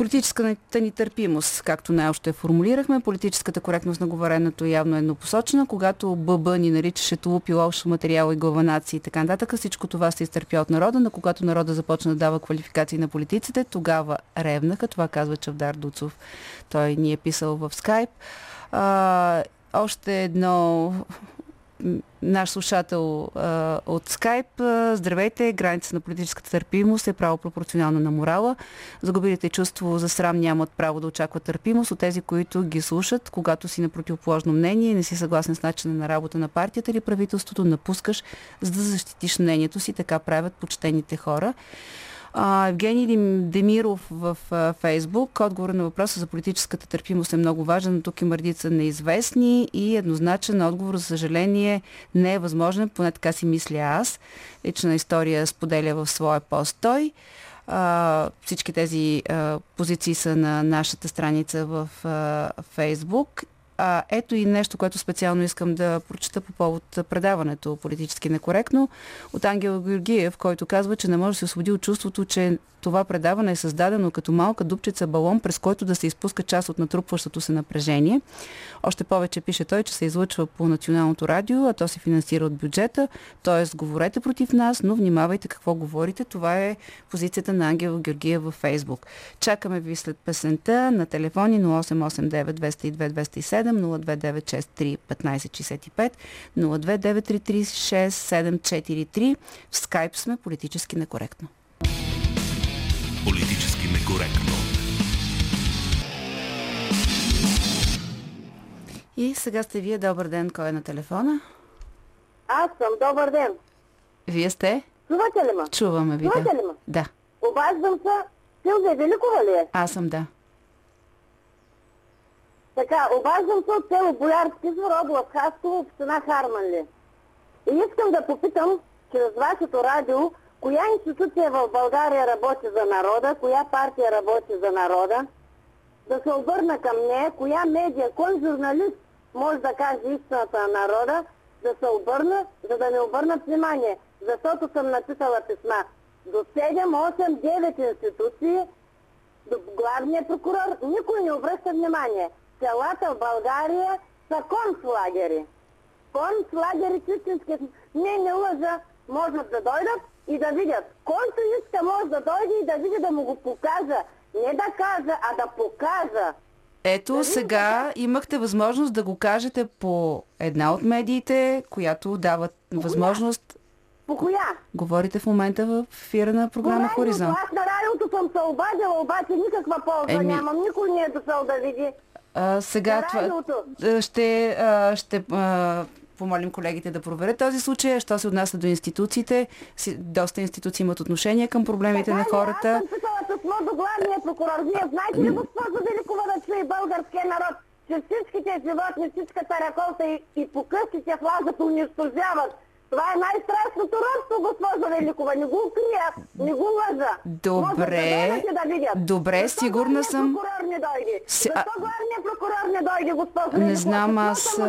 Политическата ни търпимост, както най-още формулирахме, политическата коректност на говоренето явно е еднопосочна. Когато ББ ни наричаше тулупи, лошо материал и главанаци и така нататък, всичко това се изтърпя от народа, но когато народа започна да дава квалификации на политиците, тогава ревнаха. Това казва Чавдар Дуцов. Той ни е писал в скайп. А, още едно наш слушател а, от скайп. Здравейте, граница на политическата търпимост е право пропорционална на морала. Загубилите чувство за срам нямат право да очакват търпимост от тези, които ги слушат, когато си на противоположно мнение и не си съгласен с начина на работа на партията или правителството, напускаш, за да защитиш мнението си. Така правят почтените хора. А, Евгений Демиров в а, Фейсбук. Отговор на въпроса за политическата търпимост е много важен, но тук има редица неизвестни и еднозначен отговор, за съжаление, не е възможен, поне така си мисля аз. Лична история споделя в своя пост той. А, всички тези а, позиции са на нашата страница в а, Фейсбук а, ето и нещо, което специално искам да прочета по повод предаването политически некоректно от Ангел Георгиев, който казва, че не може да се освободи от чувството, че това предаване е създадено като малка дупчица балон, през който да се изпуска част от натрупващото се напрежение. Още повече пише той, че се излъчва по националното радио, а то се финансира от бюджета. Тоест, говорете против нас, но внимавайте какво говорите. Това е позицията на Ангел Георгиев във Фейсбук. Чакаме ви след песента на телефони 0889 202 207 02963 1565 02933 6743. В скайп сме политически некоректно. Политически некоректно. И сега сте вие. Добър ден. Кой е на телефона? Аз съм. Добър ден. Вие сте? Чувате ли ме? Чуваме ви, Чувате да. ли ме? Да. Обаждам се. Силвия Великова ли е? Аз съм да. Така, обаждам се от село Боярски извор, област Хасково, община Харманли. И искам да попитам, чрез вашето радио, коя институция в България работи за народа, коя партия работи за народа, да се обърна към нея, коя медия, кой журналист може да каже истината на народа, да се обърна, за да не обърнат внимание. Защото съм написала писма до 7, 8, 9 институции, до главния прокурор, никой не обръща внимание. Селата в България са концлагери. Концлагери чистински, не, не лъжа, можат да дойдат и да видят. Който иска може да дойде и да види да му го покажа. Не да кажа, а да покажа. Ето сега имахте възможност да го кажете по една от медиите, която дава възможност... По коя? Говорите в момента в ефира на програма. Хоризонт. Аз на радиото съм се обадила, обаче никаква полза Еми- нямам. Никой не е дошъл да види. А, сега това, ще, а, ще а, помолим колегите да проверят този случай. Що се отнася до институциите, си, доста институции имат отношение към проблемите на хората. Аз съм писала писмо до главния прокурор. Вие знаете ли, госпожо Великова, да чуе българския народ, че всичките животни, всичката реколта и, и по къщите влазат унищожават. Това е най-страшното робство, госпожо Великова. Не го крия, не го лъжа. Може да Добре, дойдете да видят. добре, Защо сигурна съм. прокурор не дойде? А- Защо главният прокурор не дойде, госпожо Не Великова? знам Какво аз.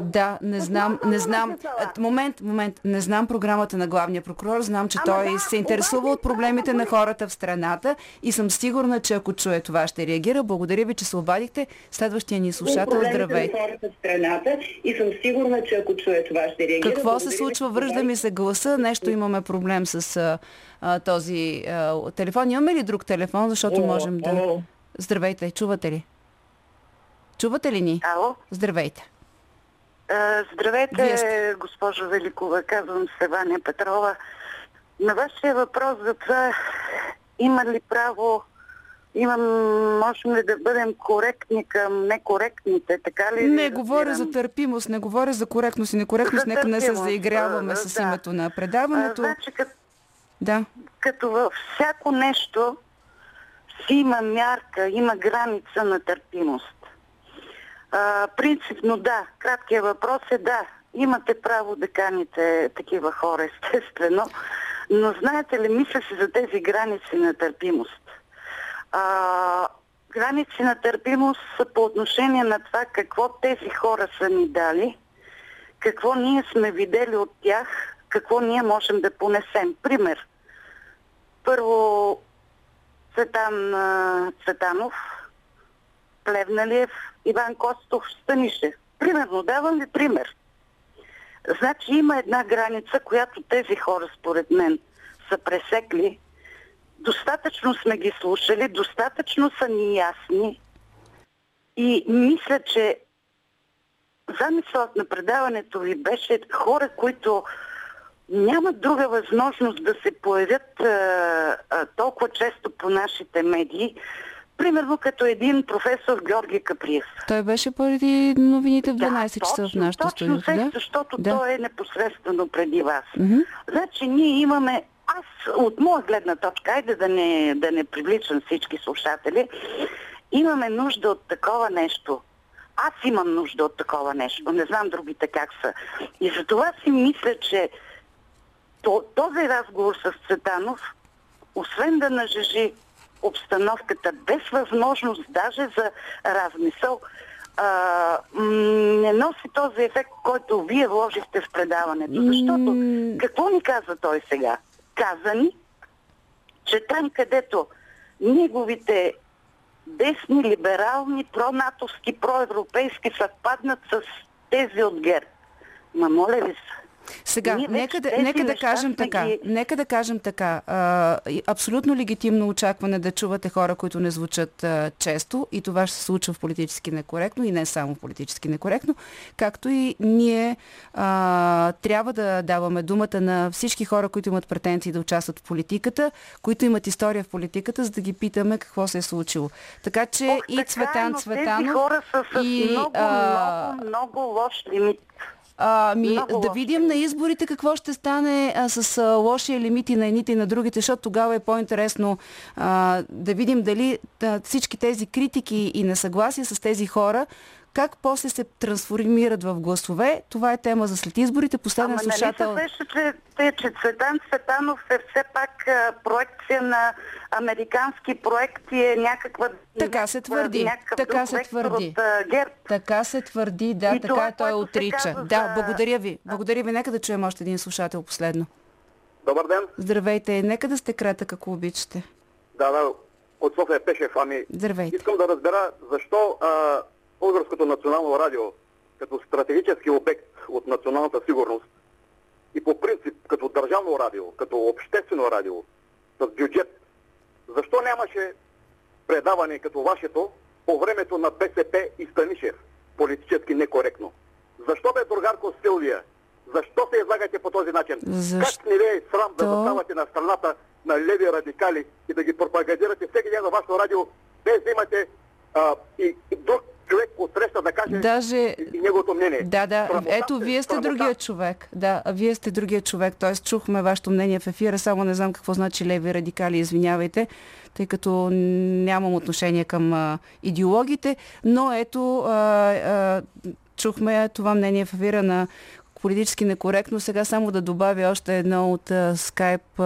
Да, не знам, не знам. Момент, момент. Не знам програмата на главния прокурор. Знам, че Ама той да, се интересува от проблемите на хората в страната и съм сигурна, че ако чуе това ще реагира. Благодаря ви, че се обадихте. Следващия ни слушател, проблемите на здравейте. хората в страната и съм сигурна, че ако чуе това ще реагира. Какво се ви, случва? Връжда ми се гласа. Нещо имаме проблем с а, този а, телефон. Имаме ли друг телефон, защото О, можем да... о. Здравейте, чувате ли? Чувате ли ни? Ало? Здравейте. А, Здравейте, госпожо Великова. Казвам се Ваня Петрова. На вашия въпрос за това има ли право, имам, можем ли да бъдем коректни към некоректните, така ли? Не ви говоря разбирам? за търпимост, не говоря за коректност и некоректност. За Нека не се заиграваме а, с да. името на А, предаването. значи, като, Да. като във всяко нещо си има мярка, има граница на търпимост. А, принципно да. Краткият въпрос е да. Имате право да каните такива хора, естествено. Но знаете ли, мисля си за тези граници на търпимост. А, граници на търпимост са по отношение на това какво тези хора са ни дали, какво ние сме видели от тях, какво ние можем да понесем. Пример. Първо Цветан Цветанов, Плевналиев, Иван Костов, Станишев. Примерно, давам ви пример. Значи има една граница, която тези хора, според мен, са пресекли. Достатъчно сме ги слушали, достатъчно са ни ясни и мисля, че замисълът на предаването ви беше хора, които нямат друга възможност да се появят а, а, толкова често по нашите медии. Примерно като един професор Георги Каприев. Той беше преди новините в 12 часа в точно, нашото точно след, Да? защото Да. той е непосредствено преди вас. Мгм. Значи ние имаме аз от моя гледна точка, айде да не, да не привличам всички слушатели, имаме нужда от такова нещо. Аз имам нужда от такова нещо. Не знам другите как са. И за това си мисля, че този разговор с Цветанов, освен да нажежи обстановката без възможност даже за размисъл, а, не носи този ефект, който вие вложихте в предаването. Защото какво ни каза той сега? Каза ни, че там, където неговите десни, либерални, пронатовски, проевропейски съвпаднат с тези от ГЕРБ. Ма моля ви се, сега, нека да, нека да кажем така. Ги... Нека да кажем така. А, абсолютно легитимно очакване да чувате хора, които не звучат а, често и това ще се случва в политически некоректно и не само в политически некоректно, както и ние а, трябва да даваме думата на всички хора, които имат претенции да участват в политиката, които имат история в политиката, за да ги питаме какво се е случило. Така че Ох, и Цветан Цветанов... Хора са с и, много, а... много, много лош лимит. А, ми, да видим на изборите какво ще стане а, с а, лошия лимити на едните и на другите, защото тогава е по-интересно а, да видим дали да, всички тези критики и несъгласия с тези хора как после се трансформират в гласове, това е тема за след изборите. Последен Ама слушател... нали се че, че Цветан Цветанов е все пак а, проекция на американски проекти, е някаква... Така се твърди. Така се твърди. От, а, ГЕРБ. Така се твърди, да, и така това, той отрича. Да, за... благодаря ви. Благодаря ви. Нека да чуем още един слушател последно. Добър ден. Здравейте. Нека да сте кратък, ако обичате. Да, да. От София Пешев. Ами, Здравейте. искам да разбера защо а, Българското национално радио като стратегически обект от националната сигурност и по принцип като държавно радио, като обществено радио с бюджет, защо нямаше предаване като вашето по времето на БСП и Станишев, политически некоректно? Защо бе Другарко Силвия? Защо се излагате по този начин? Защо? Как не ви е срам да заставате на страната на леви радикали и да ги пропагандирате всеки ден на вашето радио, без да имате а, и, и друг човек отсреща да каже Даже... и неговото мнение. Да, да. Срамота, Ето, вие сте срамота. другия човек. Да, вие сте другия човек. Тоест, чухме вашето мнение в ефира, само не знам какво значи леви радикали, извинявайте, тъй като нямам отношение към а, идеологите, но ето, а, а, чухме това мнение в ефира на политически некоректно. Сега само да добавя още едно от скайп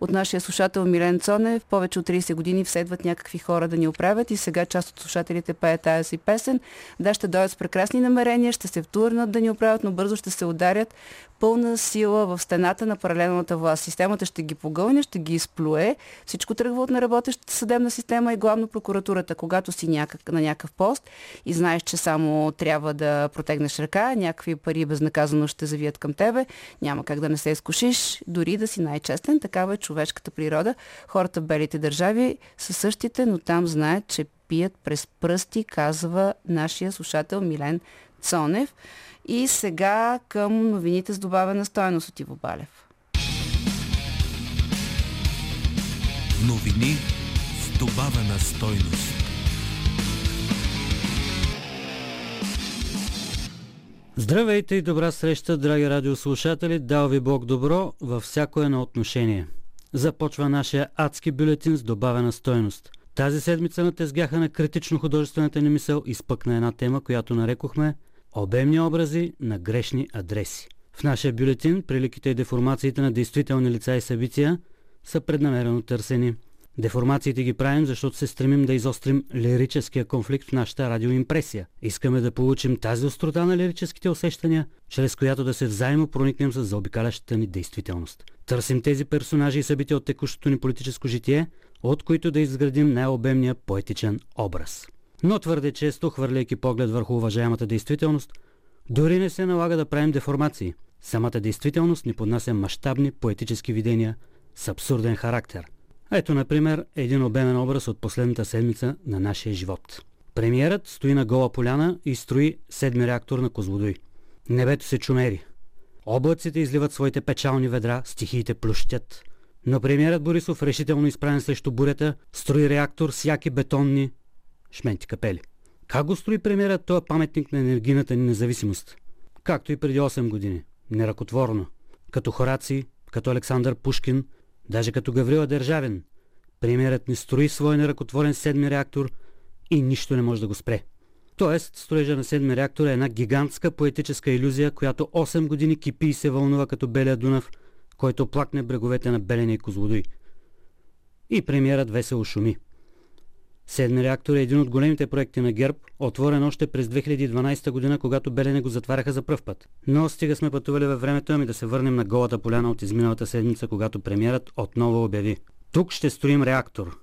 от нашия слушател Милен Цонев. Повече от 30 години вседват някакви хора да ни оправят и сега част от слушателите пеят тази си песен. Да, ще дойдат с прекрасни намерения, ще се втурнат да ни оправят, но бързо ще се ударят пълна сила в стената на паралелната власт. Системата ще ги погълне, ще ги изплюе. Всичко тръгва от неработещата съдебна система и главно прокуратурата. Когато си някак, на някакъв пост и знаеш, че само трябва да протегнеш ръка, някакви пари безнаказано ще завият към тебе, няма как да не се изкушиш, дори да си най-честен. Такава е човешката природа. Хората в белите държави са същите, но там знаят, че пият през пръсти, казва нашия слушател Милен Цонев. И сега към новините с добавена стоеност от Иво Балев. Новини с добавена стойност. Здравейте и добра среща, драги радиослушатели! Дал ви Бог добро във всяко едно отношение. Започва нашия адски бюлетин с добавена стойност. Тази седмица на тезгяха на критично художествената ни мисъл изпъкна една тема, която нарекохме Обемни образи на грешни адреси. В нашия бюлетин приликите и деформациите на действителни лица и събития са преднамерено търсени. Деформациите ги правим, защото се стремим да изострим лирическия конфликт в нашата радиоимпресия. Искаме да получим тази острота на лирическите усещания, чрез която да се взаимо проникнем с заобикалящата ни действителност. Търсим тези персонажи и събития от текущото ни политическо житие, от които да изградим най-обемния поетичен образ но твърде често, хвърляйки поглед върху уважаемата действителност, дори не се налага да правим деформации. Самата действителност ни поднася мащабни поетически видения с абсурден характер. Ето, например, един обемен образ от последната седмица на нашия живот. Премиерът стои на гола поляна и строи седми реактор на Козлодуй. Небето се чумери. Облаците изливат своите печални ведра, стихиите плющят. Но премиерът Борисов, решително изправен срещу бурята, строи реактор с яки бетонни, шменти капели. Как го строи премиерът този паметник на енергийната ни независимост? Както и преди 8 години. Неракотворно. Като Хораци, като Александър Пушкин даже като Гаврила Държавен. Премиерът ни строи своя неръкотворен седми реактор и нищо не може да го спре. Тоест, строежа на седми реактор е една гигантска поетическа иллюзия, която 8 години кипи и се вълнува като Белия Дунав, който плакне бреговете на Белене и Козлодуй. И премиерът весело шуми. Седми реактор е един от големите проекти на ГЕРБ, отворен още през 2012 година, когато Белене го затваряха за пръв път. Но стига сме пътували във времето, ами да се върнем на голата поляна от изминалата седмица, когато премиерът отново обяви. Тук ще строим реактор.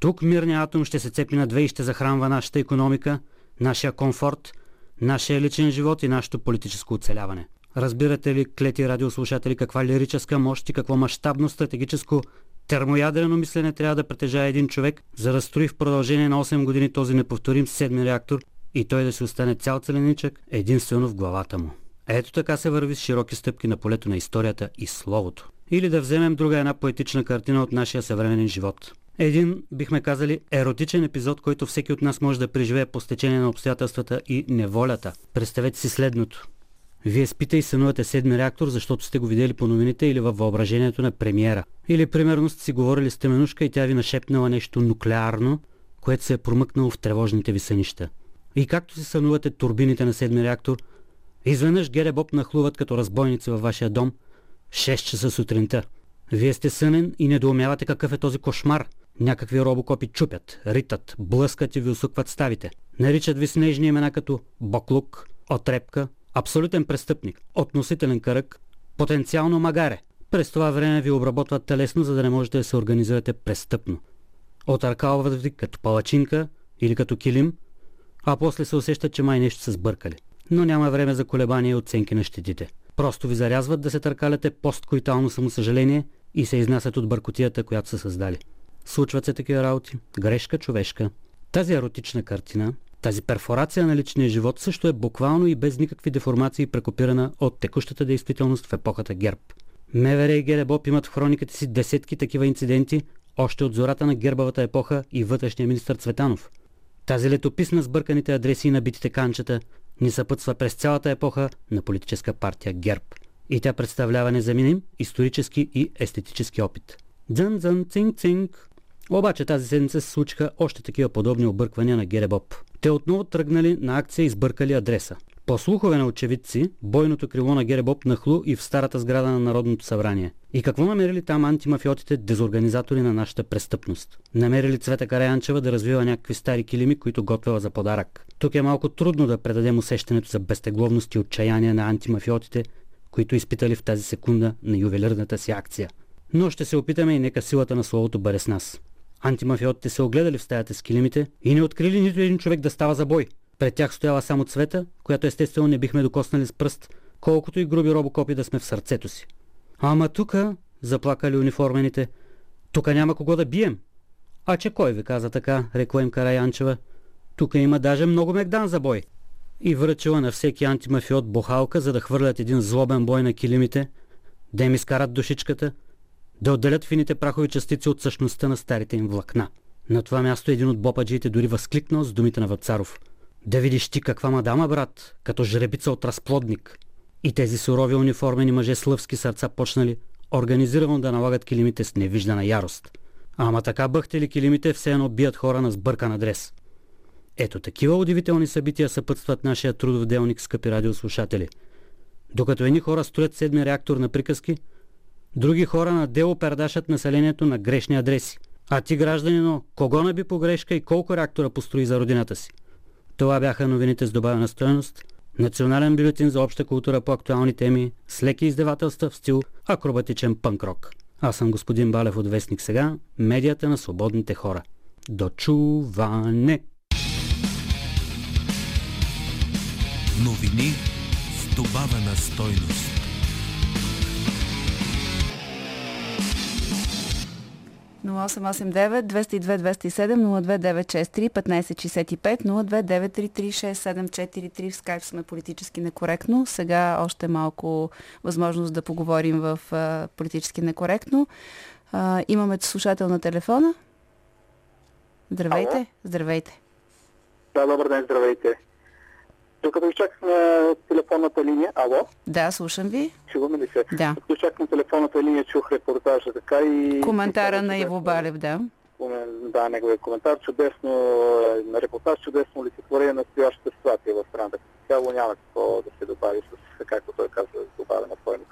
Тук мирният атом ще се цепи на две и ще захранва нашата економика, нашия комфорт, нашия личен живот и нашето политическо оцеляване. Разбирате ли, клети радиослушатели, каква лирическа мощ и какво мащабно стратегическо термоядрено мислене трябва да притежава един човек, за да строи в продължение на 8 години този неповторим седми реактор и той да си остане цял целеничък единствено в главата му. Ето така се върви с широки стъпки на полето на историята и словото. Или да вземем друга една поетична картина от нашия съвременен живот. Един, бихме казали, еротичен епизод, който всеки от нас може да преживее по стечение на обстоятелствата и неволята. Представете си следното. Вие спите и сънувате седми реактор, защото сте го видели по новините или във въображението на премиера. Или примерно сте си говорили с теменушка и тя ви нашепнала нещо нуклеарно, което се е промъкнало в тревожните ви сънища. И както си сънувате турбините на седми реактор, изведнъж Геребоб нахлуват като разбойници във вашия дом 6 часа сутринта. Вие сте сънен и недоумявате какъв е този кошмар. Някакви робокопи чупят, ритат, блъскат и ви усукват ставите. Наричат ви с нежни имена като Боклук, Отрепка, абсолютен престъпник, относителен кръг, потенциално магаре. През това време ви обработват телесно, за да не можете да се организирате престъпно. Отъркалват ви като палачинка или като килим, а после се усещат, че май нещо са сбъркали. Но няма време за колебания и оценки на щетите. Просто ви зарязват да се търкаляте посткоитално самосъжаление и се изнасят от бъркотията, която са създали. Случват се такива работи. Грешка човешка. Тази еротична картина, тази перфорация на личния живот също е буквално и без никакви деформации прекопирана от текущата действителност в епохата ГЕРБ. МВР и Геребоп имат в хрониката си десетки такива инциденти, още от зората на гербавата епоха и вътрешния министр Цветанов. Тази летопис на сбърканите адреси и набитите канчета ни съпътства през цялата епоха на политическа партия ГЕРБ. И тя представлява незаменим исторически и естетически опит. Дзън-дзън, цинг-цинг. Обаче тази седмица се случиха още такива подобни обърквания на Геребоп. Те отново тръгнали на акция и сбъркали адреса. По слухове на очевидци, бойното крило на Геребоп нахлу и в старата сграда на Народното събрание. И какво намерили там антимафиотите, дезорганизатори на нашата престъпност? Намерили Цвета Караянчева да развива някакви стари килими, които готвела за подарък. Тук е малко трудно да предадем усещането за безтегловност и отчаяние на антимафиотите, които изпитали в тази секунда на ювелирната си акция. Но ще се опитаме и нека силата на словото бъде с нас. Антимафиотите се огледали в стаята с килимите и не открили нито един човек да става за бой. Пред тях стояла само цвета, която естествено не бихме докоснали с пръст, колкото и груби робокопи да сме в сърцето си. Ама тука, заплакали униформените, тука няма кого да бием. А че кой ви каза така, рекла им Караянчева. Тука има даже много мегдан за бой. И връчила на всеки антимафиот бухалка, за да хвърлят един злобен бой на килимите, да им изкарат душичката – да отделят фините прахови частици от същността на старите им влакна. На това място един от бопаджиите дори възкликнал с думите на Вацаров. Да видиш ти каква мадама, брат, като жребица от разплодник. И тези сурови униформени мъже с лъвски сърца почнали организирано да налагат килимите с невиждана ярост. Ама така бъхтели килимите все едно бият хора на сбъркан адрес. Ето такива удивителни събития съпътстват нашия трудов делник, скъпи радиослушатели. Докато едни хора строят седми реактор на приказки, Други хора на дело пердашат населението на грешни адреси. А ти, гражданино, кого наби по грешка и колко реактора построи за родината си? Това бяха новините с добавена стоеност. Национален бюлетин за обща култура по актуални теми с леки издевателства в стил акробатичен пънк-рок. Аз съм господин Балев от Вестник сега, медията на свободните хора. До чуване! Новини с добавена стойност. 0889 202 207 02963 1565 029336743 в скайп сме политически некоректно. Сега още малко възможност да поговорим в а, политически некоректно. А, имаме слушател на телефона. Здравейте. Ало? Здравейте. Да, добър ден, здравейте. Докато изчаках на телефонната линия, ало? Да, слушам ви. Чуваме ли се? Да. Докато изчаках на телефонната линия, чух репортажа така и... Коментара на Иво Балев, да. Да, неговия коментар. Чудесно, е, на репортаж чудесно олицетворение на настоящата ситуация в страната. Цяло няма какво да се добави с, както той казва, добавена стойност.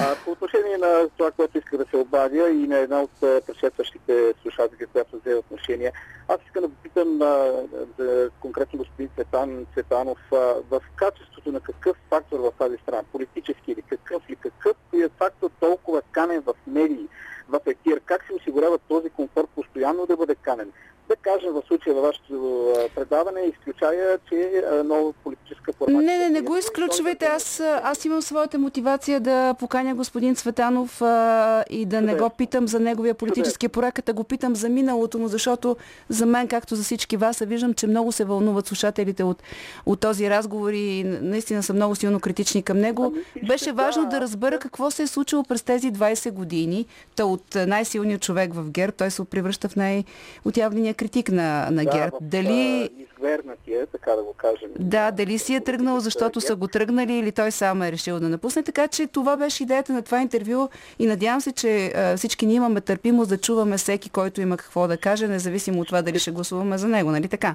А, по отношение на това, което исках да се обадя и на една от предшестващите слушателки, която взе отношение, аз искам да попитам а, за конкретно господин Цветан Цветанов а, в качеството на какъв фактор в тази страна, политически или какъв или какъв е фактор толкова канен в медии, в ефир, как се осигурява този комфорт постоянно да бъде канен? Да кажем в случая във вашето предаване, изключая, че е нова политическа формация. Не, не, не го изключвайте. Аз, аз имам своята мотивация да поканя господин Цветанов а, и да не го питам за неговия политически проект, а да го питам за миналото му, защото за мен, както за всички вас, а виждам, че много се вълнуват слушателите от, от този разговор и наистина са много силно критични към него. Беше важно да разбера какво се е случило през тези 20 години. Та от най-силният човек в ГЕРБ, той се превръща в най-отявления критик на, на ГЕРБ. Да, в, Дали изгвернатия, така да го кажем. да, дали си е тръгнал, защото са го тръгнали или той сам е решил да напусне. Така че това беше идеята на това интервю и надявам се, че а, всички ние имаме търпимост да чуваме всеки, който има какво да каже, независимо от това дали ще гласуваме за него, нали така?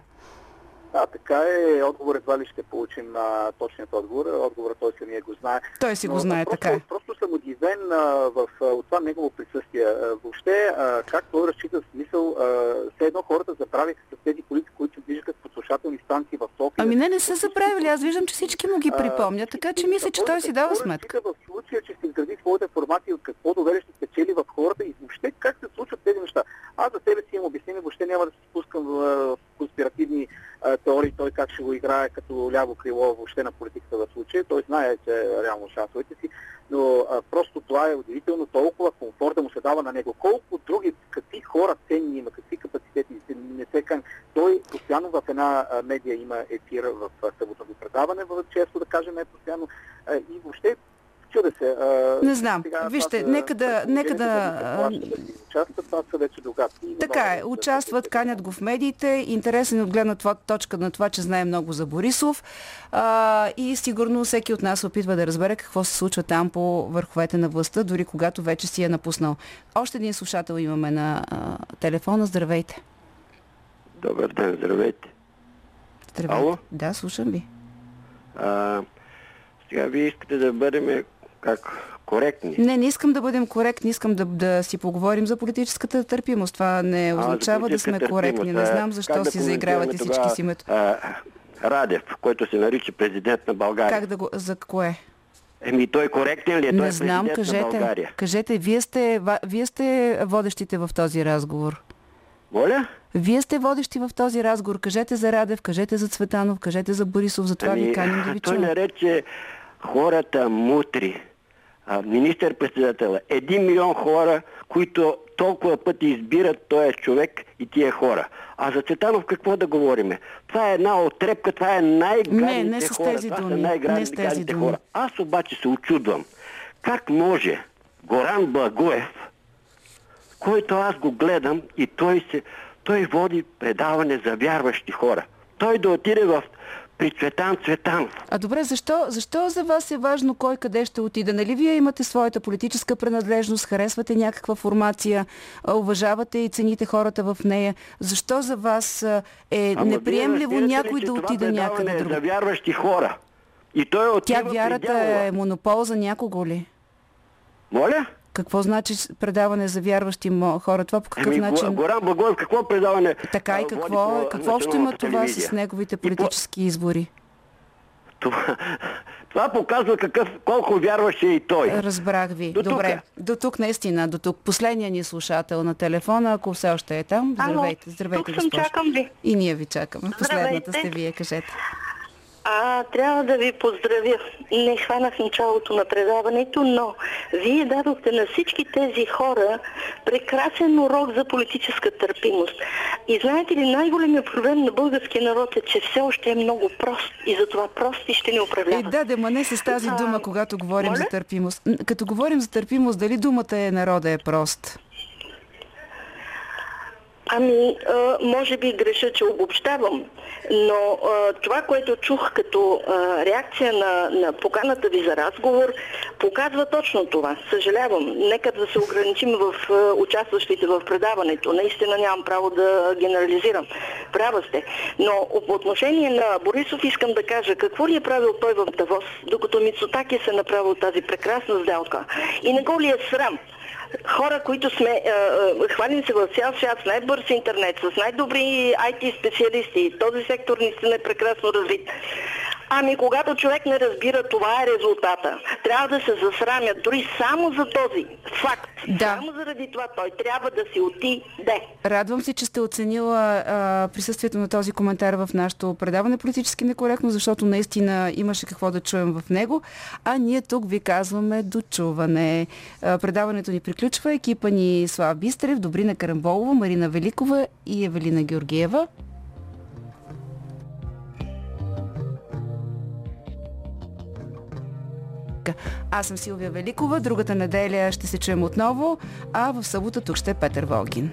Да, така е. Отговор едва ли ще получим на точният отговор. Отговорът той самия го знае. Той си го Но, знае, просто, така е. Просто съм удивен а, в, а, от това негово присъствие. А, въобще, а, как той разчита смисъл, а, все едно хората забравиха с тези политики, които движат подслушателни станции в София. Ами не, не са забравили. Аз виждам, че всички му ги припомнят, така че мисля, че той си дава сметка. в случая, че ще изгради своята формация от какво доверие ще спечели в хората и въобще как се случват тези неща. Аз за себе си имам обяснение, въобще няма да се спускам в, в конспиративни а, теории, той как ще го играе като ляво крило въобще на политиката в случая. Той знае, че реално шансовете си, но а, просто това е удивително, толкова комфорт да му се дава на него. Колко други, какви хора ценни има, какви капацитети не се кан. Той постоянно в една а, медия има ефир в съботното предаване, често да кажем е постоянно. А, и въобще чуда се. А, Не знам. сега, Вижте, това са нека да... Нека да които участват, това са вече догадки. Така е, участват, канят го в медиите, интересен е от гледна това- точка на това, че знае много за Борисов а, и сигурно всеки от нас опитва да разбере какво се случва там по върховете на властта, дори когато вече си е напуснал. Още един слушател имаме на а, телефона. Здравейте. Добър ден, здравейте. Здравейте. Ало? Да, слушам ви. А, сега вие искате да бъдем как коректни. Не, не искам да бъдем коректни, искам да, да си поговорим за политическата търпимост. Това не А, означава да сме коректни. Не а, знам защо как да си заигравате коментираме всички тогава, с името. А, Радев, който се нарича президент на България. Как да го... За кое? Еми той коректен ли е? той Не е знам, президент на кажете. България. Кажете, вие сте, вие сте водещите в този разговор. Моля? Вие сте водещи в този разговор. Кажете за Радев, кажете за Цветанов, кажете за Борисов. Затова ви каним да ви той чуем. нарече хората мутри. Министър-председателя. Един милион хора, които толкова пъти избират този човек и тия хора. А за Цветанов какво да говориме? Това е една отрепка, това е най-гадните Не, не с хора. тези това думи, са не най-гадните хора. Аз обаче се очудвам. Как може Горан Благоев, който аз го гледам и той, се, той води предаване за вярващи хора. Той да отиде в при Цветан Цветанов. А добре, защо, защо за вас е важно кой къде ще отиде? Нали вие имате своята политическа принадлежност, харесвате някаква формация, уважавате и цените хората в нея. Защо за вас е Ама неприемливо ли, някой че да предаване някъде е друго? за вярващи хора. И той отива Тя вярата е монопол за някого ли? Моля? Какво значи предаване за вярващи мо- хора? Това по какъв Еми, начин? Го- Горан Благоев, какво предаване Така и какво, по какво общо има това телевизия? с неговите И по- политически избори? Това, това показва какъв, колко вярваше и той. Разбрах ви. До тук. Добре. До тук наистина, до тук. Последният ни слушател на телефона, ако все още е там. Здравейте, здравейте, тук съм, госпожо. чакам ви. И ние ви чакаме. Последната Здравейте. сте вие, кажете. А, трябва да ви поздравя. Не хванах началото на предаването, но вие дадохте на всички тези хора прекрасен урок за политическа търпимост. И знаете ли, най-големият проблем на българския народ е, че все още е много прост и затова прости ще ни Е, управляват. да, да, ма не с тази дума, когато говорим за търпимост. Като говорим за търпимост, дали думата е народа е прост? Ами, може би греша, че обобщавам, но това, което чух като реакция на, на поканата ви за разговор, показва точно това. Съжалявам. Нека да се ограничим в участващите в предаването. Наистина нямам право да генерализирам. Права сте. Но по отношение на Борисов искам да кажа какво ли е правил той в Давос, докато Мицотаки се направил тази прекрасна сделка. И не го ли е срам? Хора, които сме, е, е, хвалим се в цял свят с най-бърз интернет, с най-добри IT специалисти. Този сектор наистина е прекрасно развит. Ами когато човек не разбира, това е резултата. Трябва да се засрамят дори само за този факт. Да. Само заради това той трябва да си отиде. Радвам се, че сте оценила а, присъствието на този коментар в нашото предаване политически некоректно, защото наистина имаше какво да чуем в него. А ние тук ви казваме дочуване. А, предаването ни приключва. Екипа ни Слава Бистрев, Добрина Карамболова, Марина Великова и Евелина Георгиева. Аз съм Силвия Великова. Другата неделя ще се чуем отново, а в събота тук ще е Петър Волгин.